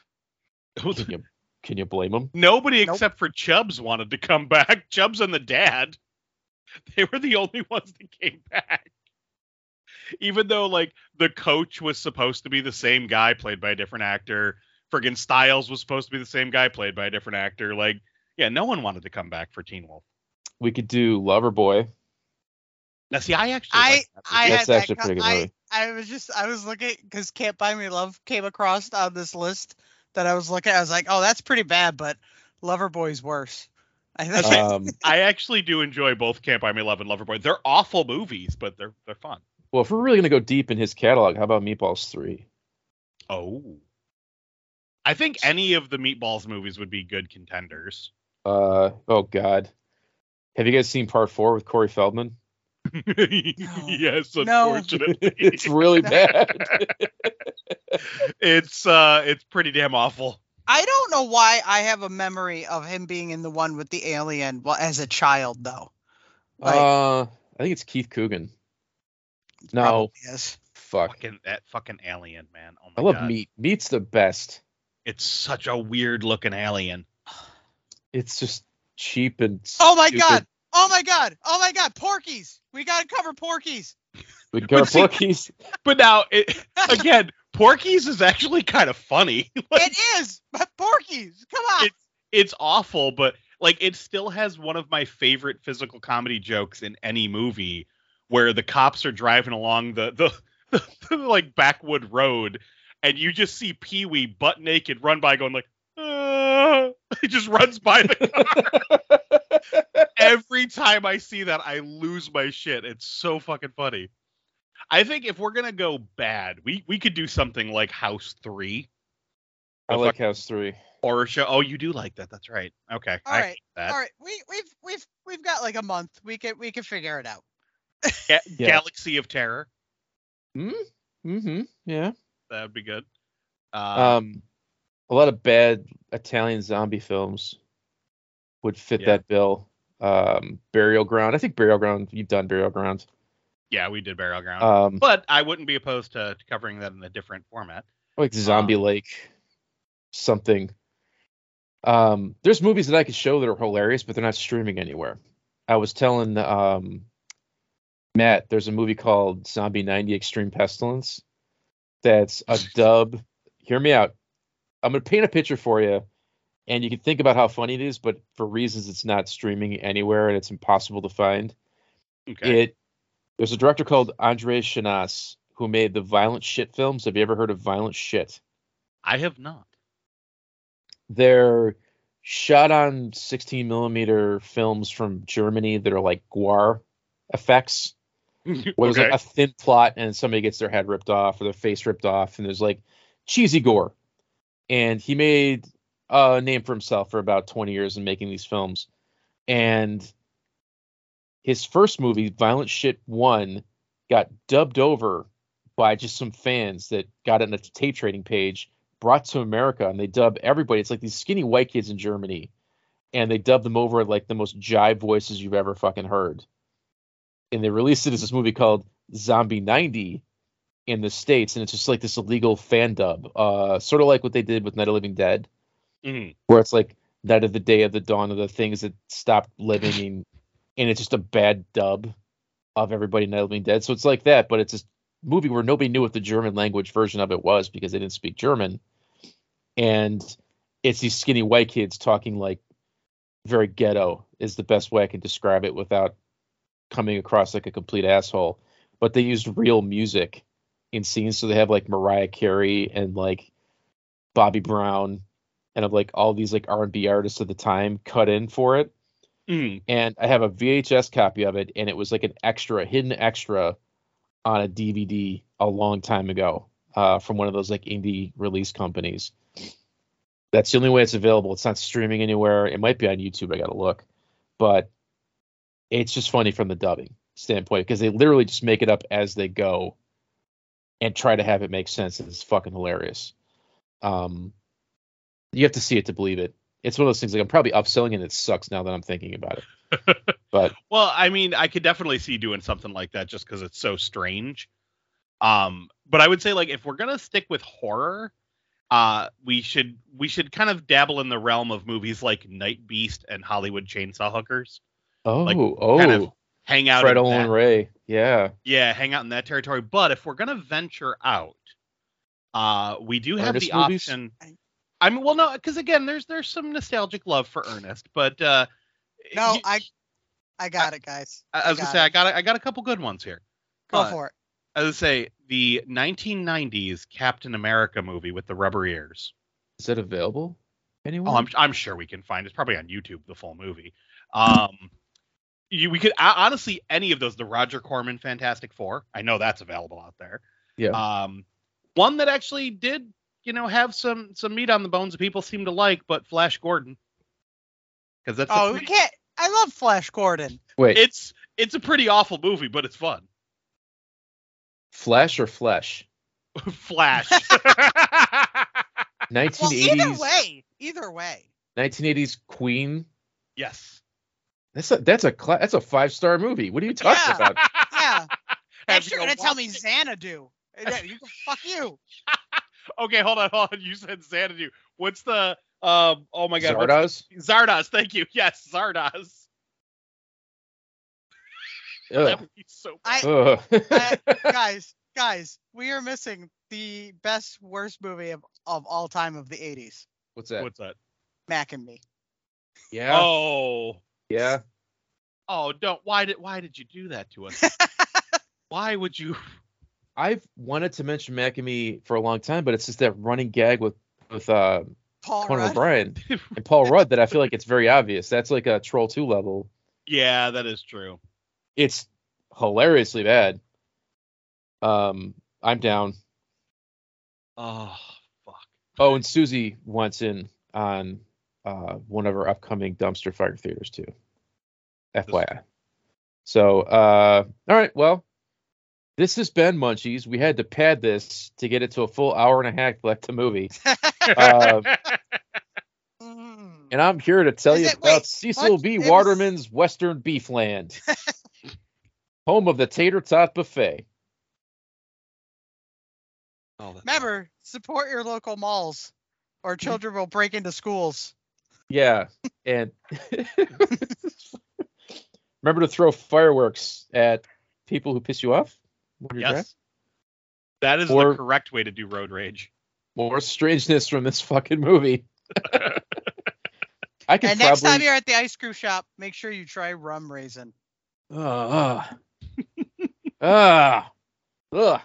S2: Can you can you blame him?
S3: Nobody
S4: Nope.
S3: except for Chubbs wanted to come back. [laughs] Chubbs and the dad. [laughs] They were the only [laughs] ones that came back. Even though like the coach was supposed to be the same guy played by a different actor, friggin' Styles was supposed to be the same guy played by a different actor. Like, yeah, no one wanted to come back for Teen Wolf.
S2: We could do Loverboy.
S3: Now, see, I actually
S4: I
S3: like that
S4: I
S2: that's
S4: had
S2: actually a
S4: co-
S2: pretty good
S4: I,
S2: movie.
S4: I was just I was looking because Can't Buy Me Love came across on this list that I was looking. at. I was like, oh, that's pretty bad, but Loverboy's worse. I think.
S2: Um, [laughs]
S3: I actually do enjoy both Can't Buy Me Love and Loverboy. They're awful movies, but they're they're fun.
S2: well, if we're really gonna go deep in his catalog, how about Meatballs Three?
S3: Oh. I think any of the Meatballs movies would be good contenders.
S2: Uh oh God, have you guys seen Part Four with Corey Feldman? [laughs]
S3: yes,
S4: No.
S3: unfortunately. [laughs]
S2: it's really bad.
S3: it's uh it's pretty damn awful.
S4: I don't know why I have a memory of him being in the one with the alien well, as a child though. Like,
S2: uh, I think it's Keith Coogan. No,
S4: yes.
S2: fuck.
S3: Fucking that fucking alien, man. Oh
S2: I love
S3: god.
S2: meat. Meat's the best.
S3: It's such a weird looking alien.
S2: It's just cheap and.
S4: Oh my
S2: stupid.
S4: god! Oh my god! Oh my god! Porky's! We gotta cover Porky's.
S2: We got
S3: But see- [laughs] But now it, [laughs] again, Porky's is actually kind of funny. [laughs] Like,
S4: it is, but Porky's! Come on!
S3: It's- it's awful, but like it still has one of my favorite physical comedy jokes in any movie where the cops are driving along the the, the, like backwood road and you just see Pee Wee butt naked run by going like [laughs] he just runs by the car. [laughs] Every time I see that, I lose my shit. It's so fucking funny. I think if we're gonna go bad, we we could do something like House Three,
S2: I like House Three.
S3: horror show. Oh, you do like that? That's right. Okay.
S4: All
S3: I
S4: right,
S3: hate that.
S4: All right, we we've we've we've got like a month. We can we can figure it out.
S3: Ga- [laughs]
S2: Yeah.
S3: Galaxy of Terror.
S2: Mm-hmm. Yeah.
S3: That would be good. Uh,
S2: Um, a lot of bad Italian zombie films would fit
S3: Yeah.
S2: that bill. Um, Burial Ground. I think Burial Ground. You've done Burial Ground.
S3: yeah, we did Burial Ground,
S2: Um,
S3: but I wouldn't be opposed to, to covering that in a different format.
S2: like Zombie Lake, something. Um, there's movies that I could show that are hilarious, but they're not streaming anywhere. I was telling um, Matt, there's a movie called Zombie 90 Extreme Pestilence. That's a [laughs] dub. Hear me out. I'm gonna paint a picture for you, and you can think about how funny it is, but for reasons it's not streaming anywhere and it's impossible to find.
S3: Okay.
S2: It there's a director called Andreas Schnaas who made the Violent Shit films. Have you ever heard of Violent Shit?
S3: I have not.
S2: They're shot on 16 millimeter films from Germany that are like Guar effects, [laughs] where there's
S3: okay.
S2: like a thin plot and somebody gets their head ripped off or their face ripped off, and there's like cheesy gore. And he made a name for himself for about 20 years in making these films. And his first movie, Violent Shit 1, got dubbed over by just some fans that got it on a tape trading page, brought to America, and they dub everybody. It's like these skinny white kids in Germany, and they dub them over like the most jive voices you've ever fucking heard. And they released it as this movie called Zombie 90 in the States, and it's just like this illegal fan dub, uh, sort of like what they did with Night of Living Dead
S3: Mhm.
S2: where it's like night of the day of the dawn of the things that stopped living and, and it's just a bad dub of everybody Night of Living Dead. So it's like that, but it's this movie where nobody knew what the German language version of it was because they didn't speak German. And it's these skinny white kids talking like very ghetto is the best way I can describe it without coming across like a complete asshole. But they used real music in scenes, so they have like Mariah Carey and like Bobby Brown and of like all these like R&B artists of the time cut in for it.
S3: Mhm.
S2: And I have a VHS copy of it, and it was like an extra, hidden extra on a DVD a long time ago uh, from one of those like indie release companies. That's the only way it's available. It's not streaming anywhere. It might be on YouTube. I got to look, but it's just funny from the dubbing standpoint because they literally just make it up as they go and try to have it make sense. It's fucking hilarious. Um, you have to see it to believe it. It's one of those things like I'm probably upselling and it sucks now that I'm thinking about it. [laughs] But
S3: Well, I mean, I could definitely see doing something like that just because it's so strange. Um, but I would say like if we're gonna stick with horror, uh, we should we should kind of dabble in the realm of movies like Night Beast and Hollywood Chainsaw Hookers.
S2: oh,
S3: Like,
S2: oh,
S3: kind of Hang out,
S2: Fred
S3: in
S2: Olen
S3: that,
S2: Ray, yeah,
S3: yeah, hang out in that territory. But if we're gonna venture out, uh, we do have
S2: Ernest
S3: the
S2: movies?
S3: option. I mean, well, no, because again, there's there's some nostalgic love for Ernest, but uh,
S4: No,
S3: you-
S4: I I got it, guys.
S3: I, I was gonna
S4: got
S3: say
S4: it.
S3: I got a, I got a couple good ones here.
S4: Go
S3: but-
S4: for it.
S3: I would say the 1990s Captain America movie with the rubber ears.
S2: is it available anywhere?
S3: Oh, I'm I'm sure we can find. It. It's probably on YouTube. The full movie. Um, you we could uh, honestly any of those. The Roger Corman Fantastic Four. I know that's available out there.
S2: yeah,
S3: Um, one that actually did you know have some some meat on the bones that people seem to like, but Flash Gordon. Because that's a
S4: Oh, we can't. I love Flash Gordon.
S2: wait,
S3: it's it's a pretty awful movie, but it's fun.
S2: Flash or Flesh? [laughs]
S3: Flash. [laughs]
S4: Well,
S2: 1980s,
S4: either way, either way.
S2: 1980s Queen.
S3: yes.
S2: That's a that's a cla- that's a five star movie. What are you talking
S4: Yeah.
S2: about? [laughs]
S4: Yeah.
S3: Have
S4: Next
S3: you
S4: you're gonna tell me
S3: it?
S4: Xanadu. You fuck you. [laughs]
S3: Okay, hold on, hold on. You said Xanadu. What's the um? Oh my God,
S2: Zardoz.
S3: Zardoz. Thank you. Yes, Zardoz. [laughs] That would be so.
S4: I, I guys, guys, we are missing the best worst movie of, of all time of the 80s.
S2: What's that?
S3: What's that?
S4: Mac and Me.
S2: yeah,
S3: Oh,
S2: yeah.
S3: oh, don't. Why did Why did you do that to us? [laughs] why would you?
S2: I've wanted to mention Mac and Me for a long time, but it's just that running gag with with uh,
S4: Paul
S2: Conan
S4: Rudd.
S2: O'Brien [laughs] and Paul Rudd that I feel like it's very obvious. That's like a Troll Two level.
S3: Yeah, that is true.
S2: It's hilariously bad. Um, I'm down.
S3: Oh fuck.
S2: Oh, and Susie wants in on uh, one of our upcoming dumpster fire theaters too. FYI. So, uh, all right. Well, this has been Munchies. We had to pad this to get it to a full hour and a half left to movie. Uh, [laughs] and I'm here to tell
S4: Is
S2: you
S4: it-
S2: about
S4: wait,
S2: Cecil
S4: what?
S2: B.
S4: It was-
S2: Waterman's Western Beefland, [laughs] home of the Tater Tot Buffet.
S3: Oh,
S4: Remember, support your local malls, or children will break into schools.
S2: Yeah, and [laughs] remember to throw fireworks at people who piss you off. when you're driving?
S3: Yes. That is
S2: Or-
S3: the correct way to do road rage.
S2: More strangeness from this fucking movie. [laughs] I can.
S4: And next time you're at the ice cream shop, make sure you try rum raisin.
S2: Ah, ah, ugh.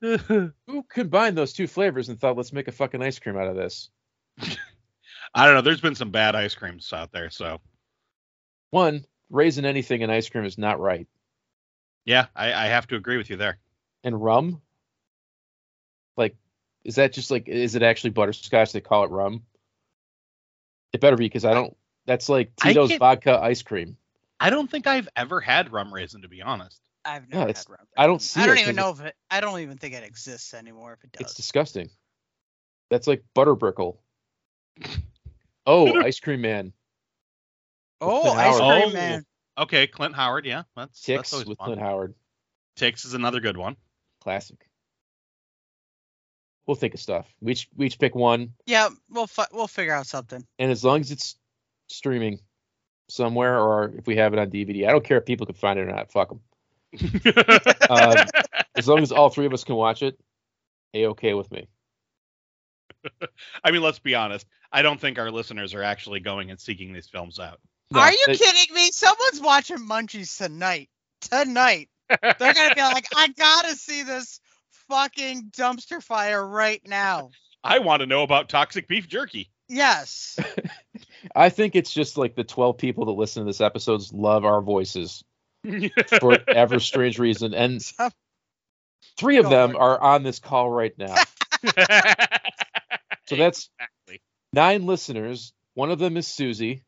S2: [laughs] Who combined those two flavors and thought, let's make a fucking ice cream out of this?
S3: I don't know. There's been some bad ice creams out there, so
S2: One, raisin anything in ice cream is not right.
S3: yeah, I, I have to agree with you there.
S2: And rum, like, is that just like, is it actually butterscotch? They call it rum. It better be because I don't. That's like Tito's vodka ice cream.
S3: I don't think I've ever had rum raisin, to be honest.
S4: I've
S2: Yeah,
S4: never
S2: it's-
S4: had rum.
S2: I don't
S4: raisin.
S2: see
S4: I don't
S2: it
S4: even
S2: 'cause
S4: know if it. I don't even think it exists anymore. If it does.
S2: It's disgusting. That's like butterbrickle. [laughs] Oh, ice cream man.
S4: oh, ice cream
S3: Oh.
S4: man.
S3: Okay, Clint Howard. Yeah, that's
S2: Ticks
S3: that's
S2: with
S3: fun.
S2: Clint Howard.
S3: Ticks is another good one.
S2: Classic. We'll think of stuff. We each we each pick one,
S4: Yeah, we'll fi- we'll figure out something.
S2: and as long as it's streaming somewhere, or if we have it on DVD, I don't care if people can find it or not. Fuck them. Um, [laughs] as long as all three of us can watch it, a okay with me. [laughs]
S3: I mean, let's be honest. I don't think our listeners are actually going and seeking these films out.
S2: No,
S4: Are you
S2: they-
S4: kidding me? Someone's watching Munchies tonight. Tonight. They're gonna be like, I gotta see this fucking dumpster fire right now.
S3: I want to know about toxic beef jerky.
S4: Yes. [laughs]
S2: I think it's just like the twelve people that listen to this episodes love our voices for ever strange reason, and [laughs] three of
S4: oh
S2: them are on this call right now. [laughs] So that's
S3: exactly.
S2: Nine listeners. One of them is Susie.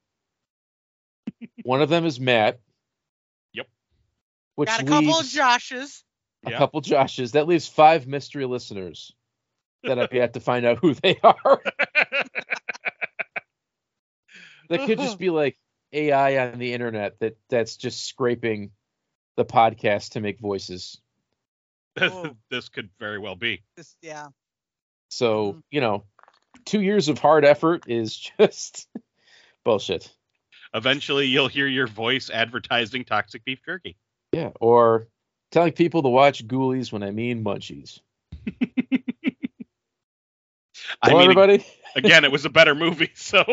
S2: One of them is Matt.
S3: Yep.
S2: Which
S4: Got a couple of
S2: leaves
S4: Joshes.
S2: a
S3: Yeah.
S2: couple Joshes. That leaves five mystery listeners that I've yet to find out who they are. That could just be like AI on the internet that that's just scraping the podcast to make voices. [laughs]
S3: This could very well be.
S4: This, yeah.
S2: So,
S4: Mhm.
S2: you know, two years of hard effort is [laughs] just bullshit.
S3: Eventually, you'll hear your voice advertising toxic beef jerky.
S2: Yeah. Or telling people to watch Ghoulies when I mean munchies. [laughs]
S3: I mean,
S2: everybody,
S3: again, it was a better movie, [laughs] so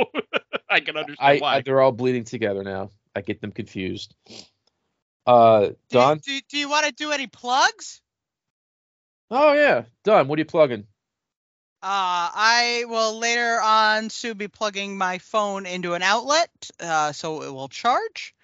S3: I can understand
S2: I,
S3: why.
S2: I they're all bleeding together now. I get them confused. Uh,
S4: Do,
S2: Don.
S4: do, do you want to do any plugs?
S2: Oh yeah, Don. What are you plugging?
S4: Uh, I will later on soon be plugging my phone into an outlet, uh, so it will charge.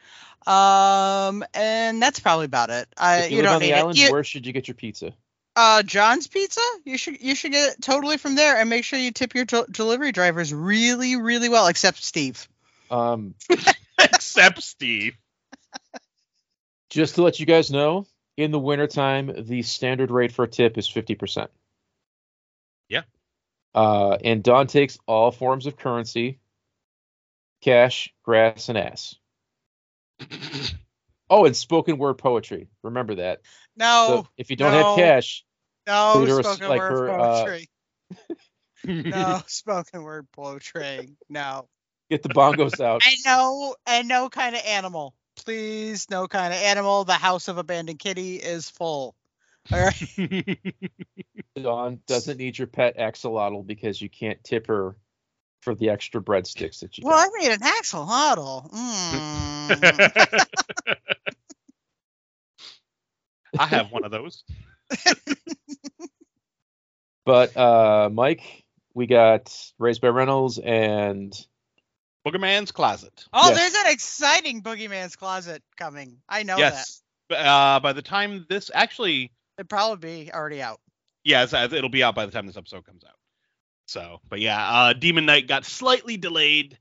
S4: Um, and that's probably about it. I
S2: If you,
S4: you
S2: live
S4: don't
S2: on the island.
S4: You-
S2: where should you get your pizza?
S4: uh, John's Pizza. You should you should get it totally from there, and make sure you tip your del- delivery drivers really really well, except Steve.
S2: Um, [laughs]
S3: Except Steve.
S2: just to let you guys know, in the wintertime, the standard rate for a tip is fifty percent. Uh, and Don takes all forms of currency, cash, grass, and ass. [laughs] Oh, and spoken word poetry. Remember that.
S4: No,
S2: so if you don't
S4: no.
S2: have cash,
S4: no spoken
S2: like
S4: word
S2: her, uh,
S4: poetry. [laughs] no spoken word poetry. No.
S2: get the bongos out.
S4: And no, and no kind of animal. Please, no kind of animal. The house of abandoned kitty is full. All right. [laughs]
S2: Dawn doesn't need your pet axolotl because you can't tip her for the extra breadsticks that you
S4: Well, I
S2: got.
S4: made an axolotl. Mm.
S3: I have one of those. [laughs]
S2: But uh, Mike, we got Raised by Reynolds and
S3: Boogerman's Closet.
S4: Oh,
S2: Yes.
S4: there's an exciting Boogeyman's Closet coming. I know that.
S3: yes. B- Uh, by the time this actually,
S4: that. It'd probably be already out.
S3: yeah, it'll be out by the time this episode comes out. So, but yeah, uh, Demon Knight got slightly delayed,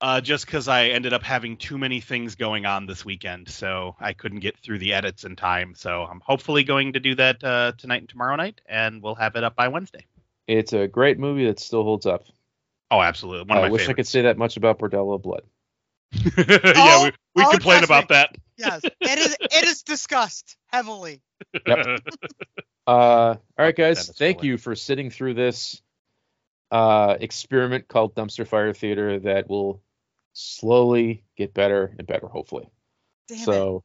S3: uh, just because I ended up having too many things going on this weekend, so I couldn't get through the edits in time. So I'm hopefully going to do that uh, tonight and tomorrow night, and we'll have it up by Wednesday.
S2: it's a great movie that still holds up.
S3: Oh, absolutely, one of
S2: I
S3: my
S2: wish I could say that much about Bordello of Blood. [laughs]
S3: yeah,
S4: Oh,
S3: we, we
S4: oh,
S3: complain about
S4: me.
S3: that.
S4: Yes, it is. It is discussed heavily.
S2: Yep. [laughs] Uh, all right, guys. Thank
S3: fully.
S2: you for sitting through this uh, experiment called Dumpster Fire Theater that will slowly get better and better, hopefully.
S4: Damn it!
S2: so,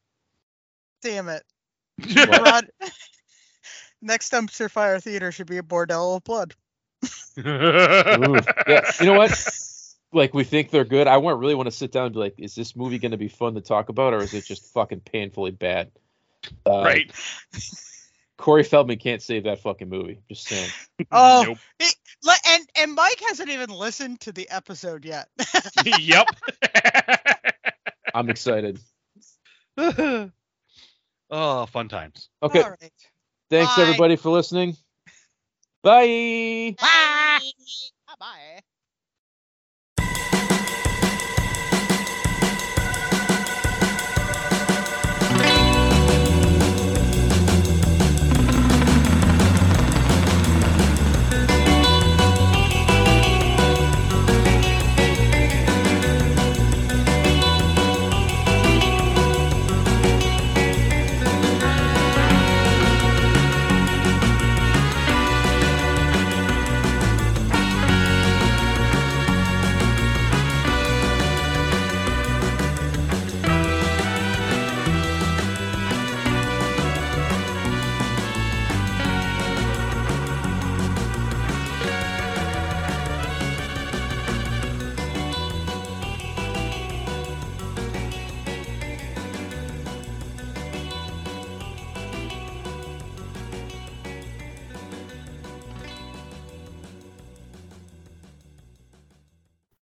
S4: Damn it! [laughs] Rod, next dumpster fire theater should be a bordello of blood. [laughs]
S2: ooh, yeah, you know what? Like, we think they're good. I want really want to sit down and be like, is this movie going to be fun to talk about, or is it just fucking painfully bad? Uh,
S3: right. [laughs]
S2: Corey Feldman can't save that fucking movie. Just saying. [laughs]
S4: Oh,
S3: Nope.
S4: it- and and Mike hasn't even listened to the episode yet. [laughs]
S3: yep.
S2: I'm excited.
S3: oh, fun times.
S2: Okay.
S4: All right.
S2: Thanks,
S4: Bye.
S2: everybody, for listening. Bye.
S4: Bye. Bye.